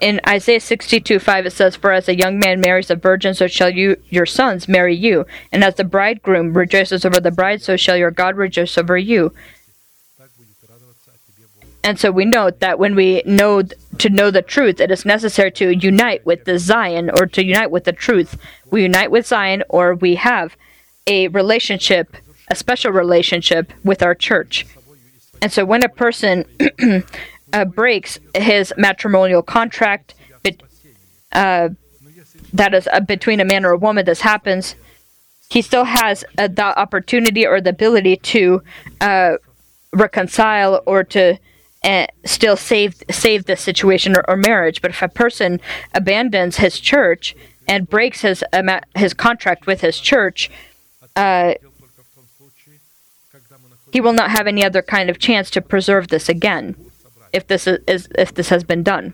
B: In Isaiah 62 5, it says, For as a young man marries a virgin, so shall you your sons marry you. And as the bridegroom rejoices over the bride, so shall your God rejoice over you. And so we note that when we know th- to know the truth, it is necessary to unite with the Zion or to unite with the truth. We unite with Zion or we have a relationship, a special relationship with our church. And so when a person uh, breaks his matrimonial contract, be- uh, that is uh, between a man or a woman, this happens, he still has uh, the opportunity or the ability to uh, reconcile or to and still save save the situation or, or, marriage. But if a person abandons his church and breaks his um, his contract with his church, uh, he will not have any other kind of chance to preserve this again. If this is, is if this has been done.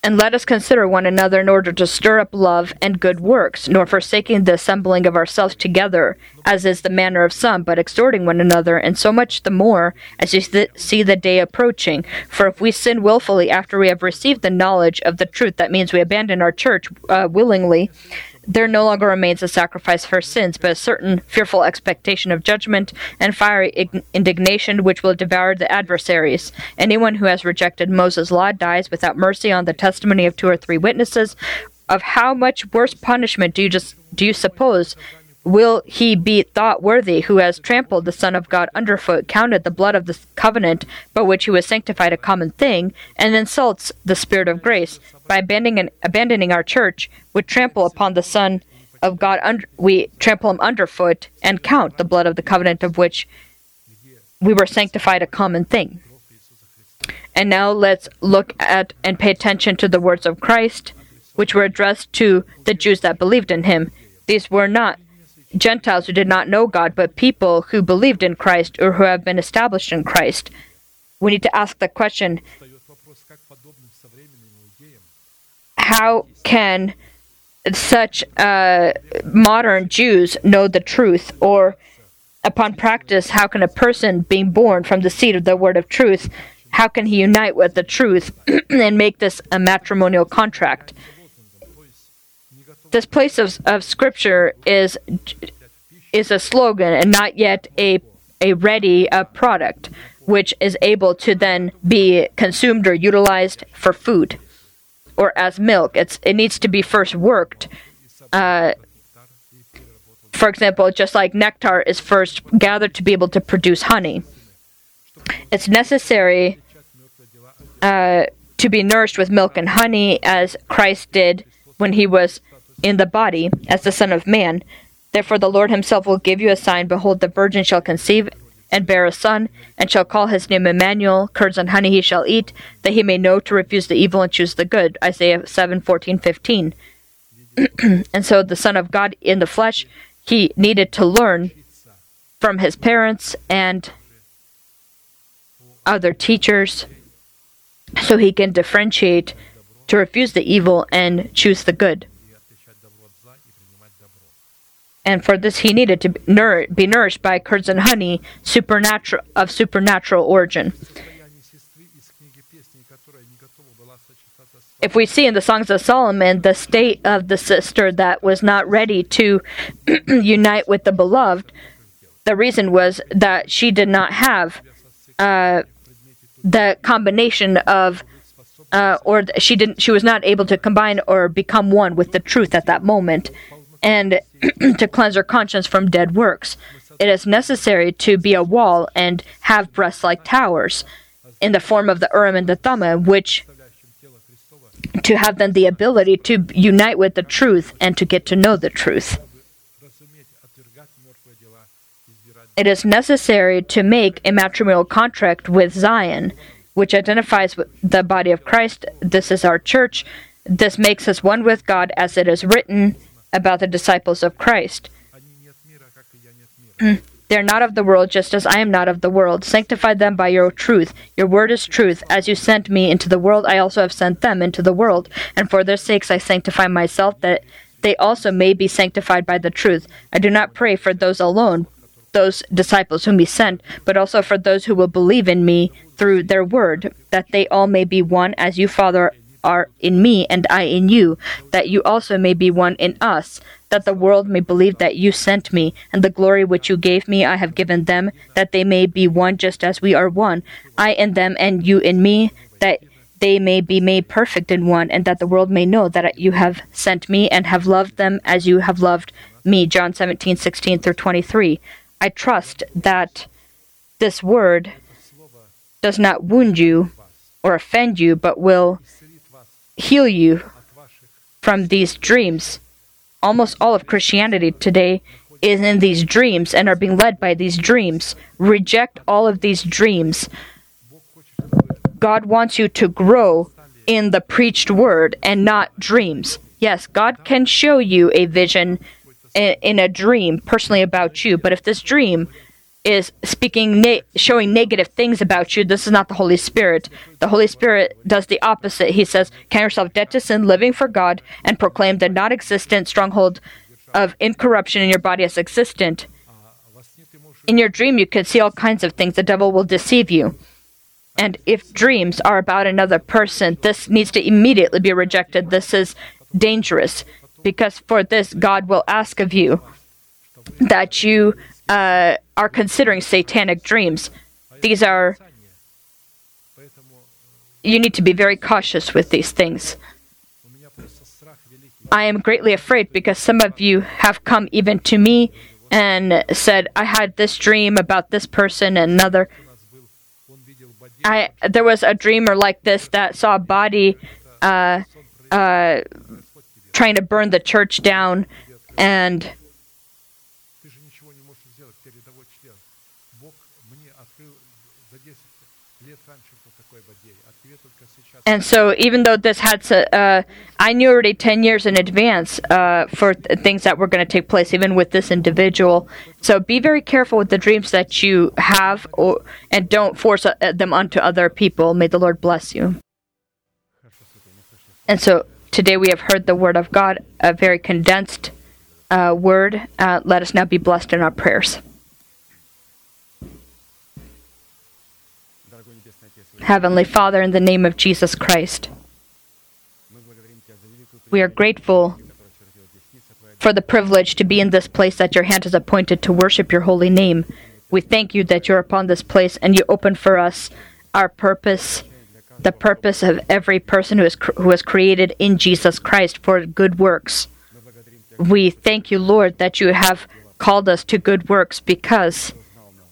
B: And let us consider one another in order to stir up love and good works, nor forsaking the assembling of ourselves together, as is the manner of some, but exhorting one another, and so much the more as you see the day approaching. For if we sin willfully after we have received the knowledge of the truth, that means we abandon our church uh, willingly, there no longer remains a sacrifice for sins, but a certain fearful expectation of judgment and fiery ig- indignation which will devour the adversaries. Anyone who has rejected Moses' law dies without mercy on the testimony of two or three witnesses. Of how much worse punishment do you just do you suppose will he be thought worthy who has trampled the Son of God underfoot, counted the blood of the covenant by which he was sanctified a common thing, and insults the Spirit of grace by abandoning abandoning our church? Would trample upon the Son of God. Under, we trample him underfoot and count the blood of the covenant of which we were sanctified a common thing. And now let's look at and pay attention to the words of Christ, which were addressed to the Jews that believed in him. These were not Gentiles who did not know God, but people who believed in Christ or who have been established in Christ. We need to ask the question how can such uh, modern Jews know the truth? Or, upon practice, how can a person being born from the seed of the word of truth? How can he unite with the truth and make this a matrimonial contract? This place of, of scripture is is a slogan and not yet a a ready uh, product which is able to then be consumed or utilized for food or as milk. It's it needs to be first worked. Uh, for example, just like nectar is first gathered to be able to produce honey, it's necessary uh, to be nourished with milk and honey, as Christ did when he was in the body as the Son of Man. Therefore, the Lord Himself will give you a sign. Behold, the virgin shall conceive and bear a son, and shall call his name Emmanuel. Curds and honey he shall eat, that he may know to refuse the evil and choose the good. Isaiah 7 14, 15. and so the Son of God in the flesh, he needed to learn from his parents and other teachers so he can differentiate to refuse the evil and choose the good and for this he needed to be, nour- be nourished by curds and honey supernatural of supernatural origin. If we see in the Songs of Solomon the state of the sister that was not ready to unite with the beloved, the reason was that she did not have uh, the combination of uh, or she didn't she was not able to combine or become one with the truth at that moment and to cleanse our conscience from dead works. It is necessary to be a wall and have breasts like towers in the form of the Urim and the Thummim, which to have then the ability to unite with the truth and to get to know the truth. It is necessary to make a matrimonial contract with Zion, which identifies the body of Christ. This is our church. This makes us one with God, as it is written about the disciples of Christ. Mm. They're not of the world, just as I am not of the world. Sanctify them by your truth. Your word is truth. As you sent me into the world, I also have sent them into the world. And for their sakes I sanctify myself, that they also may be sanctified by the truth. I do not pray for those alone, those disciples whom he sent, but also for those who will believe in me through their word, that they all may be one, as you, Father, are in me and I in you, that you also may be one in us, that the world may believe that you sent me, and the glory which you gave me I have given them, that they may be one just as we are one, I in them and you in me, that they may be made perfect in one, and that the world may know that you have sent me and have loved them as you have loved me. John 17, 16 through 23. I trust that this word does not wound you or offend you, but will heal you from these dreams. Almost all of Christianity today is in these dreams and are being led by these dreams. Reject all of these dreams. God wants you to grow in the preached word and not dreams. Yes, God can show you a vision in a dream personally about you, but if this dream is speaking ne- showing negative things about you, this is not the Holy Spirit. The Holy Spirit does the opposite. He says, "Count yourself dead to sin, living for God, and proclaim the non-existent stronghold of incorruption in your body as existent." In your dream, you can see all kinds of things. The devil will deceive you. And if dreams are about another person, this needs to immediately be rejected. This is dangerous because for this, God will ask of you that you uh, are considering satanic dreams. These are. You need to be very cautious with these things. I am greatly afraid because some of you have come even to me and said, I had this dream about this person and another. I, there was a dreamer like this that saw a body uh, uh, trying to burn the church down, and and so even though this had uh, I knew already ten years in advance uh, for th- things that were going to take place, even with this individual. So be very careful with the dreams that you have, or and don't force uh, them onto other people. May the Lord bless you. And so today we have heard the word of God, a very condensed uh, word. Uh, let us now be blessed in our prayers. Heavenly Father, in the name of Jesus Christ, we are grateful for the privilege to be in this place that your hand has appointed to worship your holy name. We thank you that you're upon this place and you open for us our purpose, the purpose of every person who is, cr- who is created in Jesus Christ for good works. We thank you, Lord, that you have called us to good works because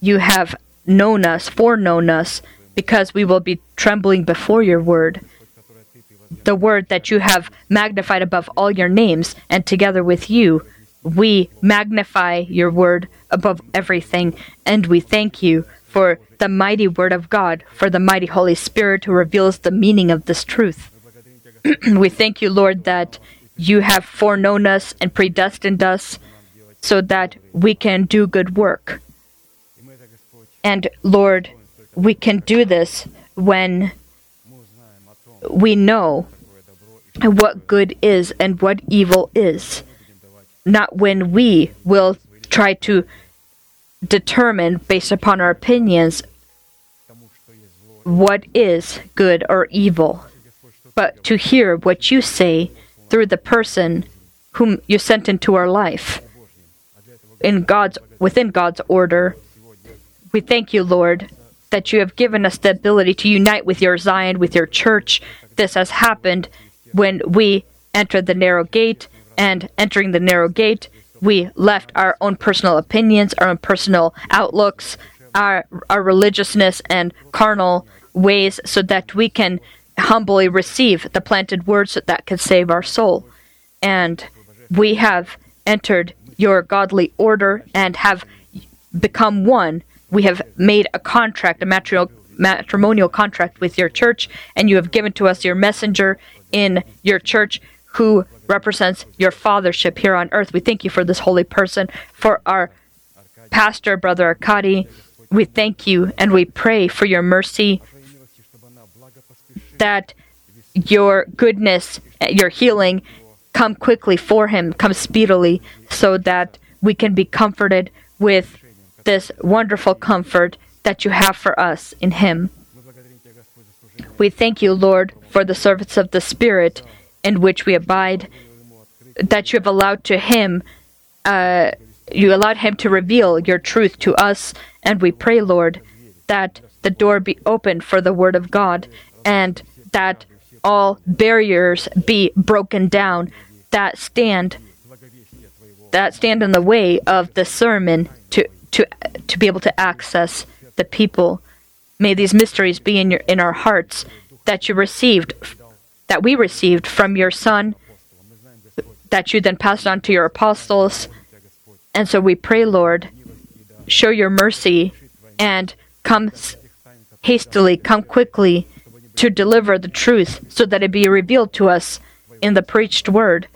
B: you have known us, foreknown us, because we will be trembling before your word, the word that you have magnified above all your names, and together with you, we magnify your word above everything, and we thank you for the mighty word of God, for the mighty Holy Spirit who reveals the meaning of this truth. we thank you, Lord, that you have foreknown us and predestined us so that we can do good work. And Lord, we can do this when we know what good is and what evil is, not when we will try to determine based upon our opinions what is good or evil, but to hear what you say through the person whom you sent into our life in God's within God's order. We thank you, Lord, that you have given us the ability to unite with your Zion, with your church. This has happened when we entered the narrow gate, and entering the narrow gate, we left our own personal opinions, our own personal outlooks, our, our religiousness, and carnal ways, so that we can humbly receive the planted words that can save our soul. And we have entered your godly order and have become one we have made a contract, a matrimonial contract with your church, and you have given to us your messenger in your church who represents your fathership here on earth. We thank you for this holy person, for our pastor, Brother Arkady. We thank you and we pray for your mercy that your goodness, your healing, come quickly for him, come speedily, so that we can be comforted with this wonderful comfort that you have for us in Him. We thank you, Lord, for the service of the Spirit in which we abide, that you have allowed to Him, uh, you allowed Him to reveal your truth to us, and we pray, Lord, that the door be opened for the Word of God, and that all barriers be broken down that stand that stand in the way of the sermon to to to be able to access the people. May these mysteries be in your in our hearts that you received that we received from your son that you then passed on to your apostles. And so we pray, Lord, show your mercy and come hastily, come quickly to deliver the truth so that it be revealed to us in the preached word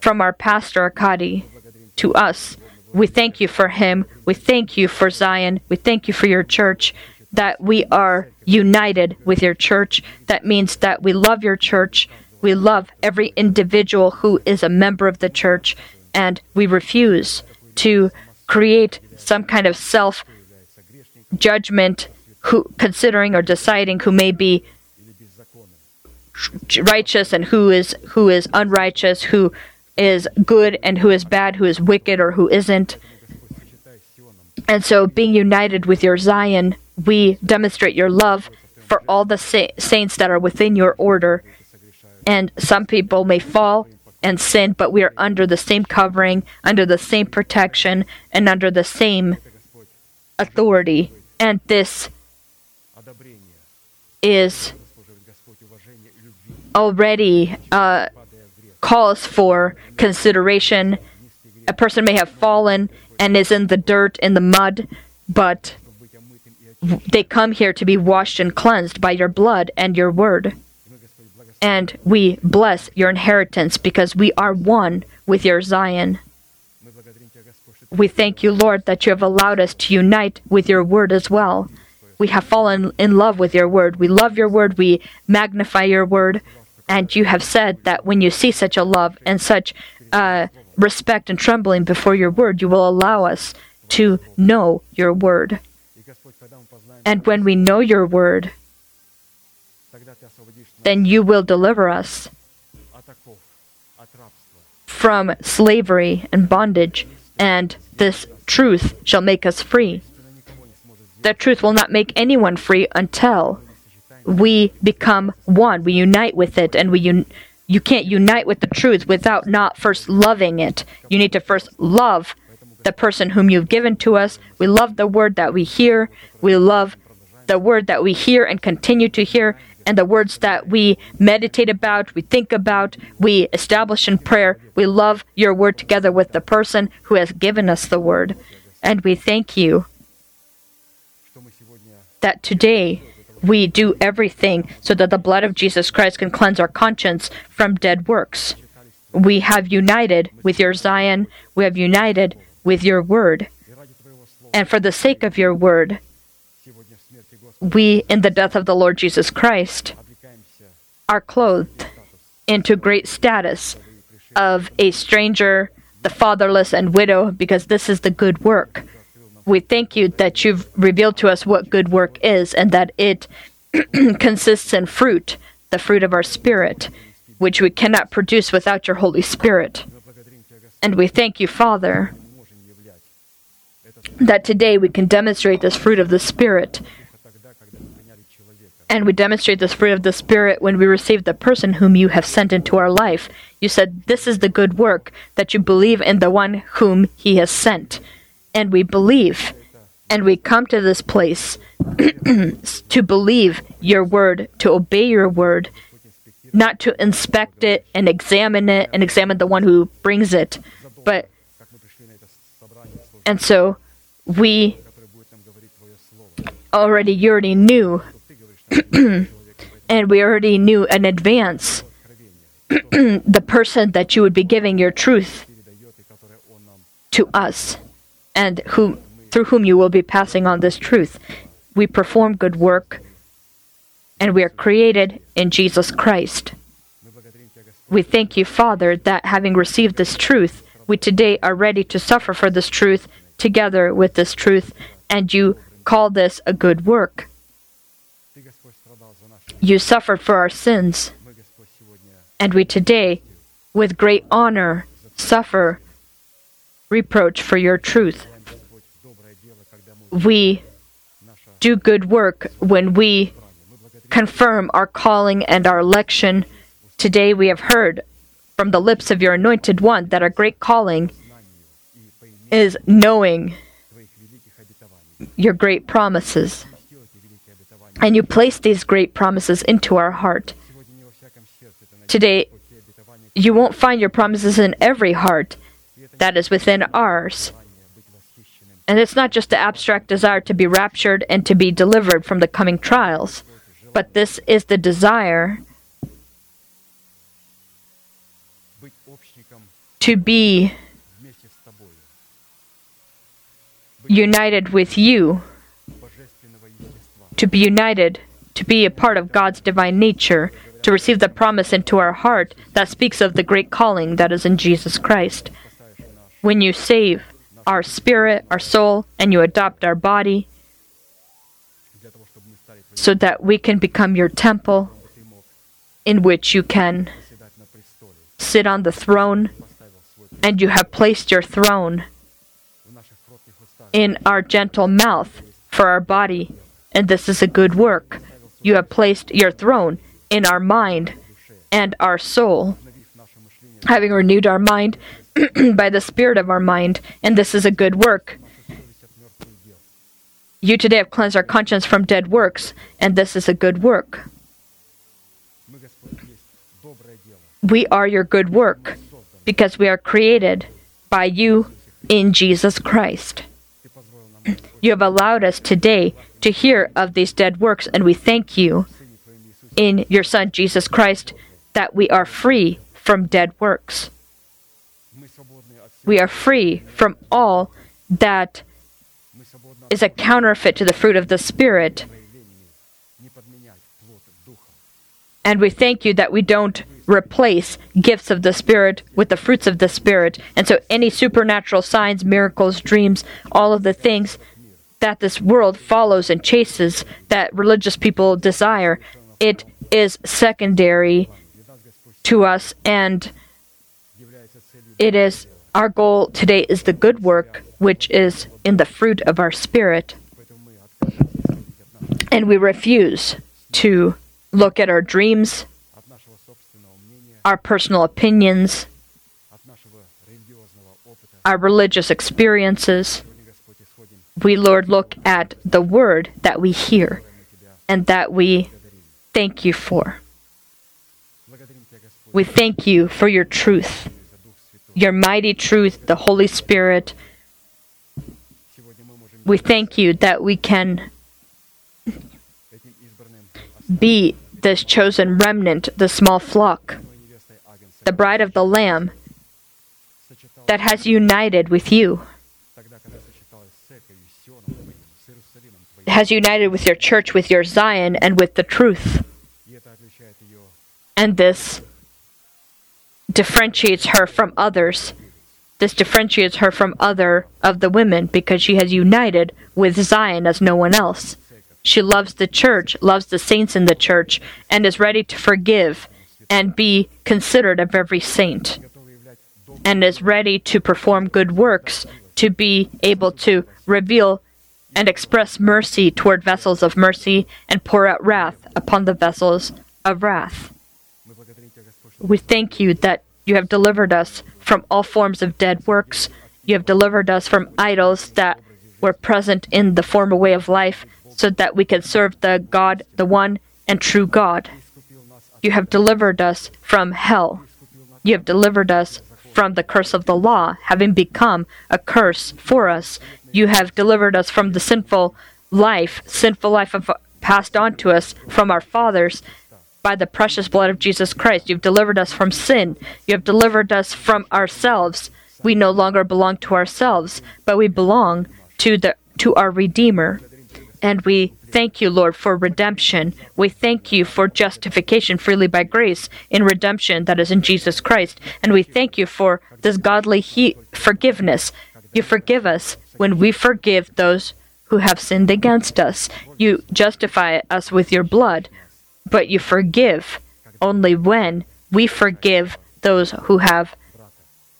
B: from our pastor Arkady to us. We thank you for him. We thank you for Zion. We thank you for your church, that we are united with your church. That means that we love your church. We love every individual who is a member of the church, and we refuse to create some kind of self judgment who considering or deciding who may be righteous and who is who is unrighteous, who is good and who is bad, who is wicked or who isn't. And so, being united with your Zion, we demonstrate your love for all the sa- saints that are within your order. And some people may fall and sin, but we are under the same covering, under the same protection, and under the same authority. And this is already uh, Calls for consideration. A person may have fallen and is in the dirt, in the mud, but they come here to be washed and cleansed by your blood and your word. And we bless your inheritance because we are one with your Zion. We thank you, Lord, that you have allowed us to unite with your word as well. We have fallen in love with your word. We love your word. We magnify your word. And you have said that when you see such a love and such uh, respect and trembling before your word, you will allow us to know your word. And when we know your word, then you will deliver us from slavery and bondage, and this truth shall make us free. The truth will not make anyone free until we become one. We unite with it, and we un- you can't unite with the truth without not first loving it. You need to first love the person whom you've given to us. We love the word that we hear. We love the word that we hear and continue to hear, and the words that we meditate about, we think about, we establish in prayer. We love your word together with the person who has given us the word. And we thank you that today we do everything so that the blood of Jesus Christ can cleanse our conscience from dead works. We have united with your Zion, we have united with your word. And for the sake of your word, we, in the death of the Lord Jesus Christ, are clothed into great status of a stranger, the fatherless, and widow, because this is the good work we thank you that you've revealed to us what good work is and that it consists in fruit, the fruit of our spirit, which we cannot produce without your Holy Spirit. And we thank you, Father, that today we can demonstrate this fruit of the Spirit. And we demonstrate this fruit of the Spirit when we receive the person whom you have sent into our life. You said, This is the good work, that you believe in the one whom he has sent and we believe. And we come to this place to believe your word, to obey your word, not to inspect it and examine it and examine the one who brings it. But and so we already you already knew and we already knew in advance the person that you would be giving your truth to us and through whom you will be passing on this truth. We perform good work, and we are created in Jesus Christ. We thank you, Father, that having received this truth, we today are ready to suffer for this truth together with this truth, and you call this a good work. You suffered for our sins, and we today, with great honor, suffer reproach for your truth. We do good work when we confirm our calling and our election. Today we have heard from the lips of your anointed one that our great calling is knowing your great promises. And you place these great promises into our heart. Today, you won't find your promises in every heart, that is within ours. And it's not just the abstract desire to be raptured and to be delivered from the coming trials, but this is the desire to be united with you, to be united, to be a part of God's divine nature, to receive the promise into our heart that speaks of the great calling that is in Jesus Christ when you save our spirit, our soul, and you adopt our body so that we can become your temple in which you can sit on the throne and you have placed your throne in our gentle mouth for our body, and this is a good work. You have placed your throne in our mind and our soul. Having renewed our mind, by the spirit of our mind, and this is a good work. You today have cleansed our conscience from dead works, and this is a good work. We are your good work because we are created by you in Jesus Christ. You have allowed us today to hear of these dead works, and we thank you in your Son Jesus Christ that we are free from dead works we are free from all that is a counterfeit to the fruit of the Spirit. And we thank you that we don't replace gifts of the Spirit with the fruits of the Spirit. And so, any supernatural signs, miracles, dreams, all of the things that this world follows and chases, that religious people desire, it is secondary to us and it is our goal today is the good work, which is in the fruit of our spirit. And we refuse to look at our dreams, our personal opinions, our religious experiences. We, Lord, look at the word that we hear and that we thank you for. We thank you for your truth your mighty truth, the Holy Spirit. We thank you that we can be this chosen remnant, the small flock, the bride of the Lamb that has united with you, has united with your church, with your Zion, and with the truth. And this differentiates her from others. This differentiates her from other of the women because she has united with Zion as no one else. She loves the church, loves the saints in the church, and is ready to forgive and be considered of every saint, and is ready to perform good works to be able to reveal and express mercy toward vessels of mercy and pour out wrath upon the vessels of wrath. We thank you that you have delivered us from all forms of dead works. You have delivered us from idols that were present in the former way of life, so that we can serve the God, the one and true God. You have delivered us from hell. You have delivered us from the curse of the law, having become a curse for us. You have delivered us from the sinful life, sinful life of, passed on to us from our fathers, by the precious blood of Jesus Christ. You've delivered us from sin. You have delivered us from ourselves. We no longer belong to ourselves, but we belong to the to our Redeemer. And we thank you, Lord, for redemption. We thank you for justification freely by grace in redemption that is in Jesus Christ. And we thank you for this godly he- forgiveness. You forgive us when we forgive those who have sinned against us. You justify us with your blood, but you forgive only when we forgive those who have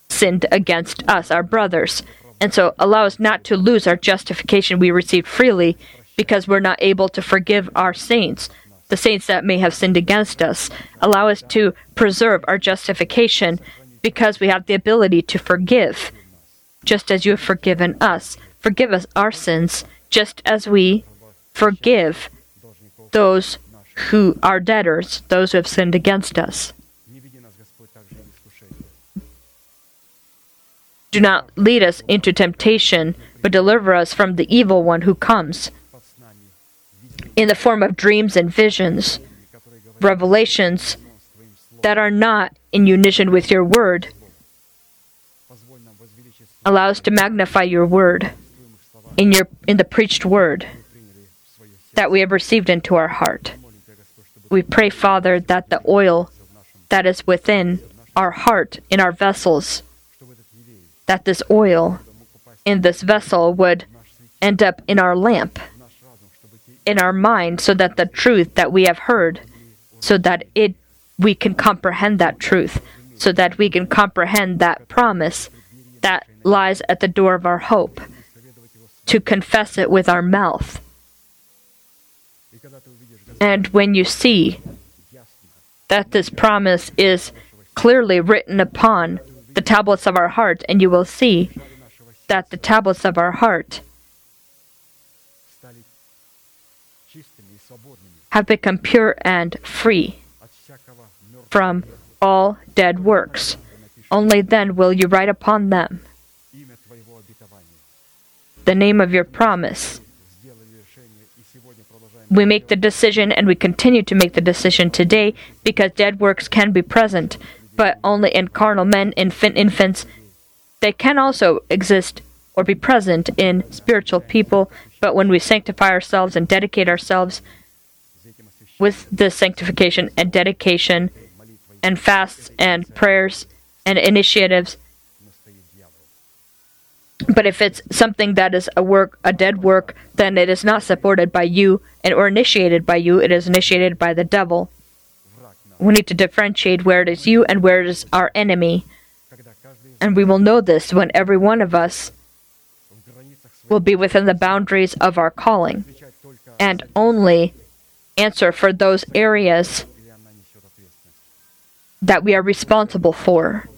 B: sinned against us, our brothers. And so allow us not to lose our justification we received freely because we're not able to forgive our saints, the saints that may have sinned against us. Allow us to preserve our justification because we have the ability to forgive, just as you have forgiven us. Forgive us our sins, just as we forgive those who are debtors, those who have sinned against us. Do not lead us into temptation, but deliver us from the evil one who comes in the form of dreams and visions, revelations that are not in unison with your word. Allow us to magnify your word in your in the preached word that we have received into our heart we pray, Father, that the oil that is within our heart, in our vessels, that this oil in this vessel would end up in our lamp, in our mind, so that the truth that we have heard, so that it we can comprehend that truth, so that we can comprehend that promise that lies at the door of our hope, to confess it with our mouth. And when you see that this promise is clearly written upon the tablets of our heart, and you will see that the tablets of our heart have become pure and free from all dead works. Only then will you write upon them the name of your promise we make the decision and we continue to make the decision today because dead works can be present, but only in carnal men, infant infants. They can also exist or be present in spiritual people, but when we sanctify ourselves and dedicate ourselves with the sanctification and dedication and fasts and prayers and initiatives, but if it's something that is a work, a dead work, then it is not supported by you and or initiated by you. It is initiated by the devil. We need to differentiate where it is you and where it is our enemy. And we will know this when every one of us will be within the boundaries of our calling and only answer for those areas that we are responsible for.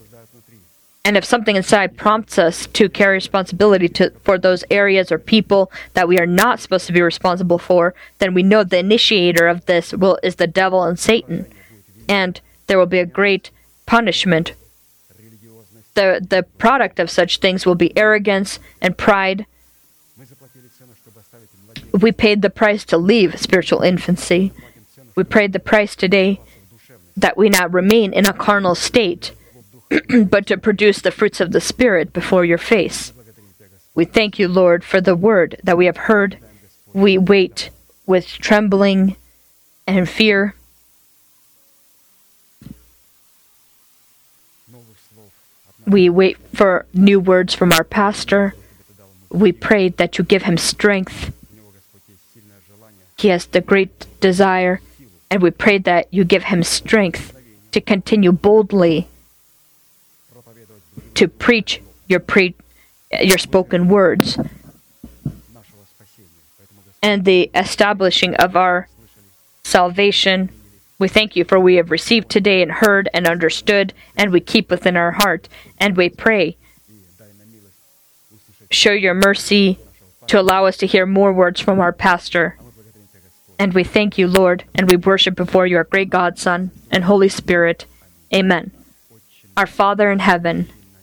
B: And if something inside prompts us to carry responsibility to, for those areas or people that we are not supposed to be responsible for, then we know the initiator of this will is the devil and Satan, and there will be a great punishment. the The product of such things will be arrogance and pride. We paid the price to leave spiritual infancy. We paid the price today that we now remain in a carnal state but to produce the fruits of the Spirit before your face. We thank you, Lord, for the word that we have heard. We wait with trembling and fear. We wait for new words from our pastor. We pray that you give him strength. He has the great desire, and we pray that you give him strength to continue boldly to preach your pre your spoken words and the establishing of our salvation. We thank you for we have received today and heard and understood, and we keep within our heart, and we pray. Show your mercy to allow us to hear more words from our pastor. And we thank you, Lord, and we worship before your great God, Son, and Holy Spirit. Amen. Our Father in heaven,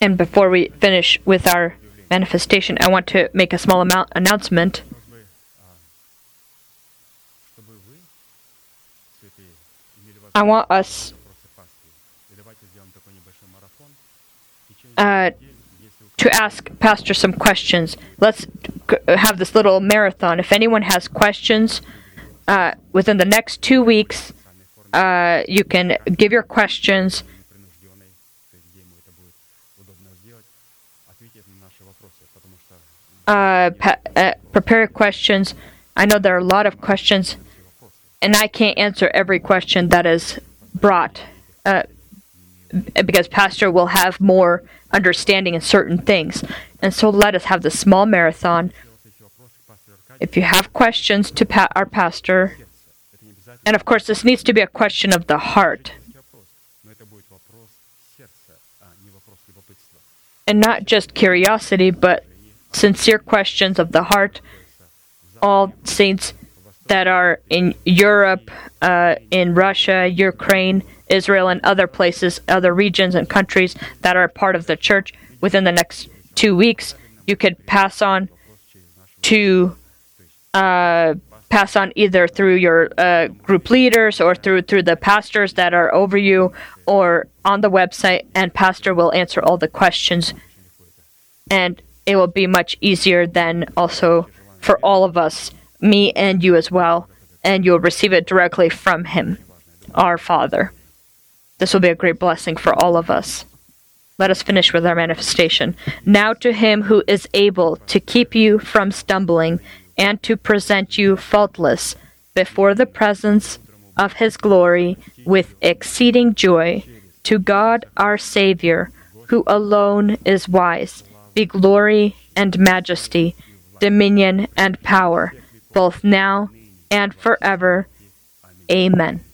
B: And before we finish with our manifestation, I want to make a small amount announcement. I want us uh, to ask Pastor some questions. Let's have this little marathon. If anyone has questions uh, within the next two weeks, uh, you can give your questions uh, pa- uh, prepare questions. I know there are a lot of questions, and I can't answer every question that is brought uh, because Pastor will have more understanding in certain things. And so let us have the small marathon. If you have questions to pa- our pastor, and of course, this needs to be a question of the heart. And not just curiosity, but sincere questions of the heart. All saints that are in Europe, uh, in Russia, Ukraine, Israel, and other places, other regions and countries that are part of the church within the next two weeks, you could pass on to uh, pass on either through your uh, group leaders or through through the pastors that are over you or on the website and pastor will answer all the questions and it will be much easier than also for all of us me and you as well and you'll receive it directly from him our father this will be a great blessing for all of us let us finish with our manifestation. Now to him who is able to keep you from stumbling and to present you faultless before the presence of his glory with exceeding joy, to God our Savior, who alone is wise, be glory and majesty, dominion and power, both now and forever. Amen.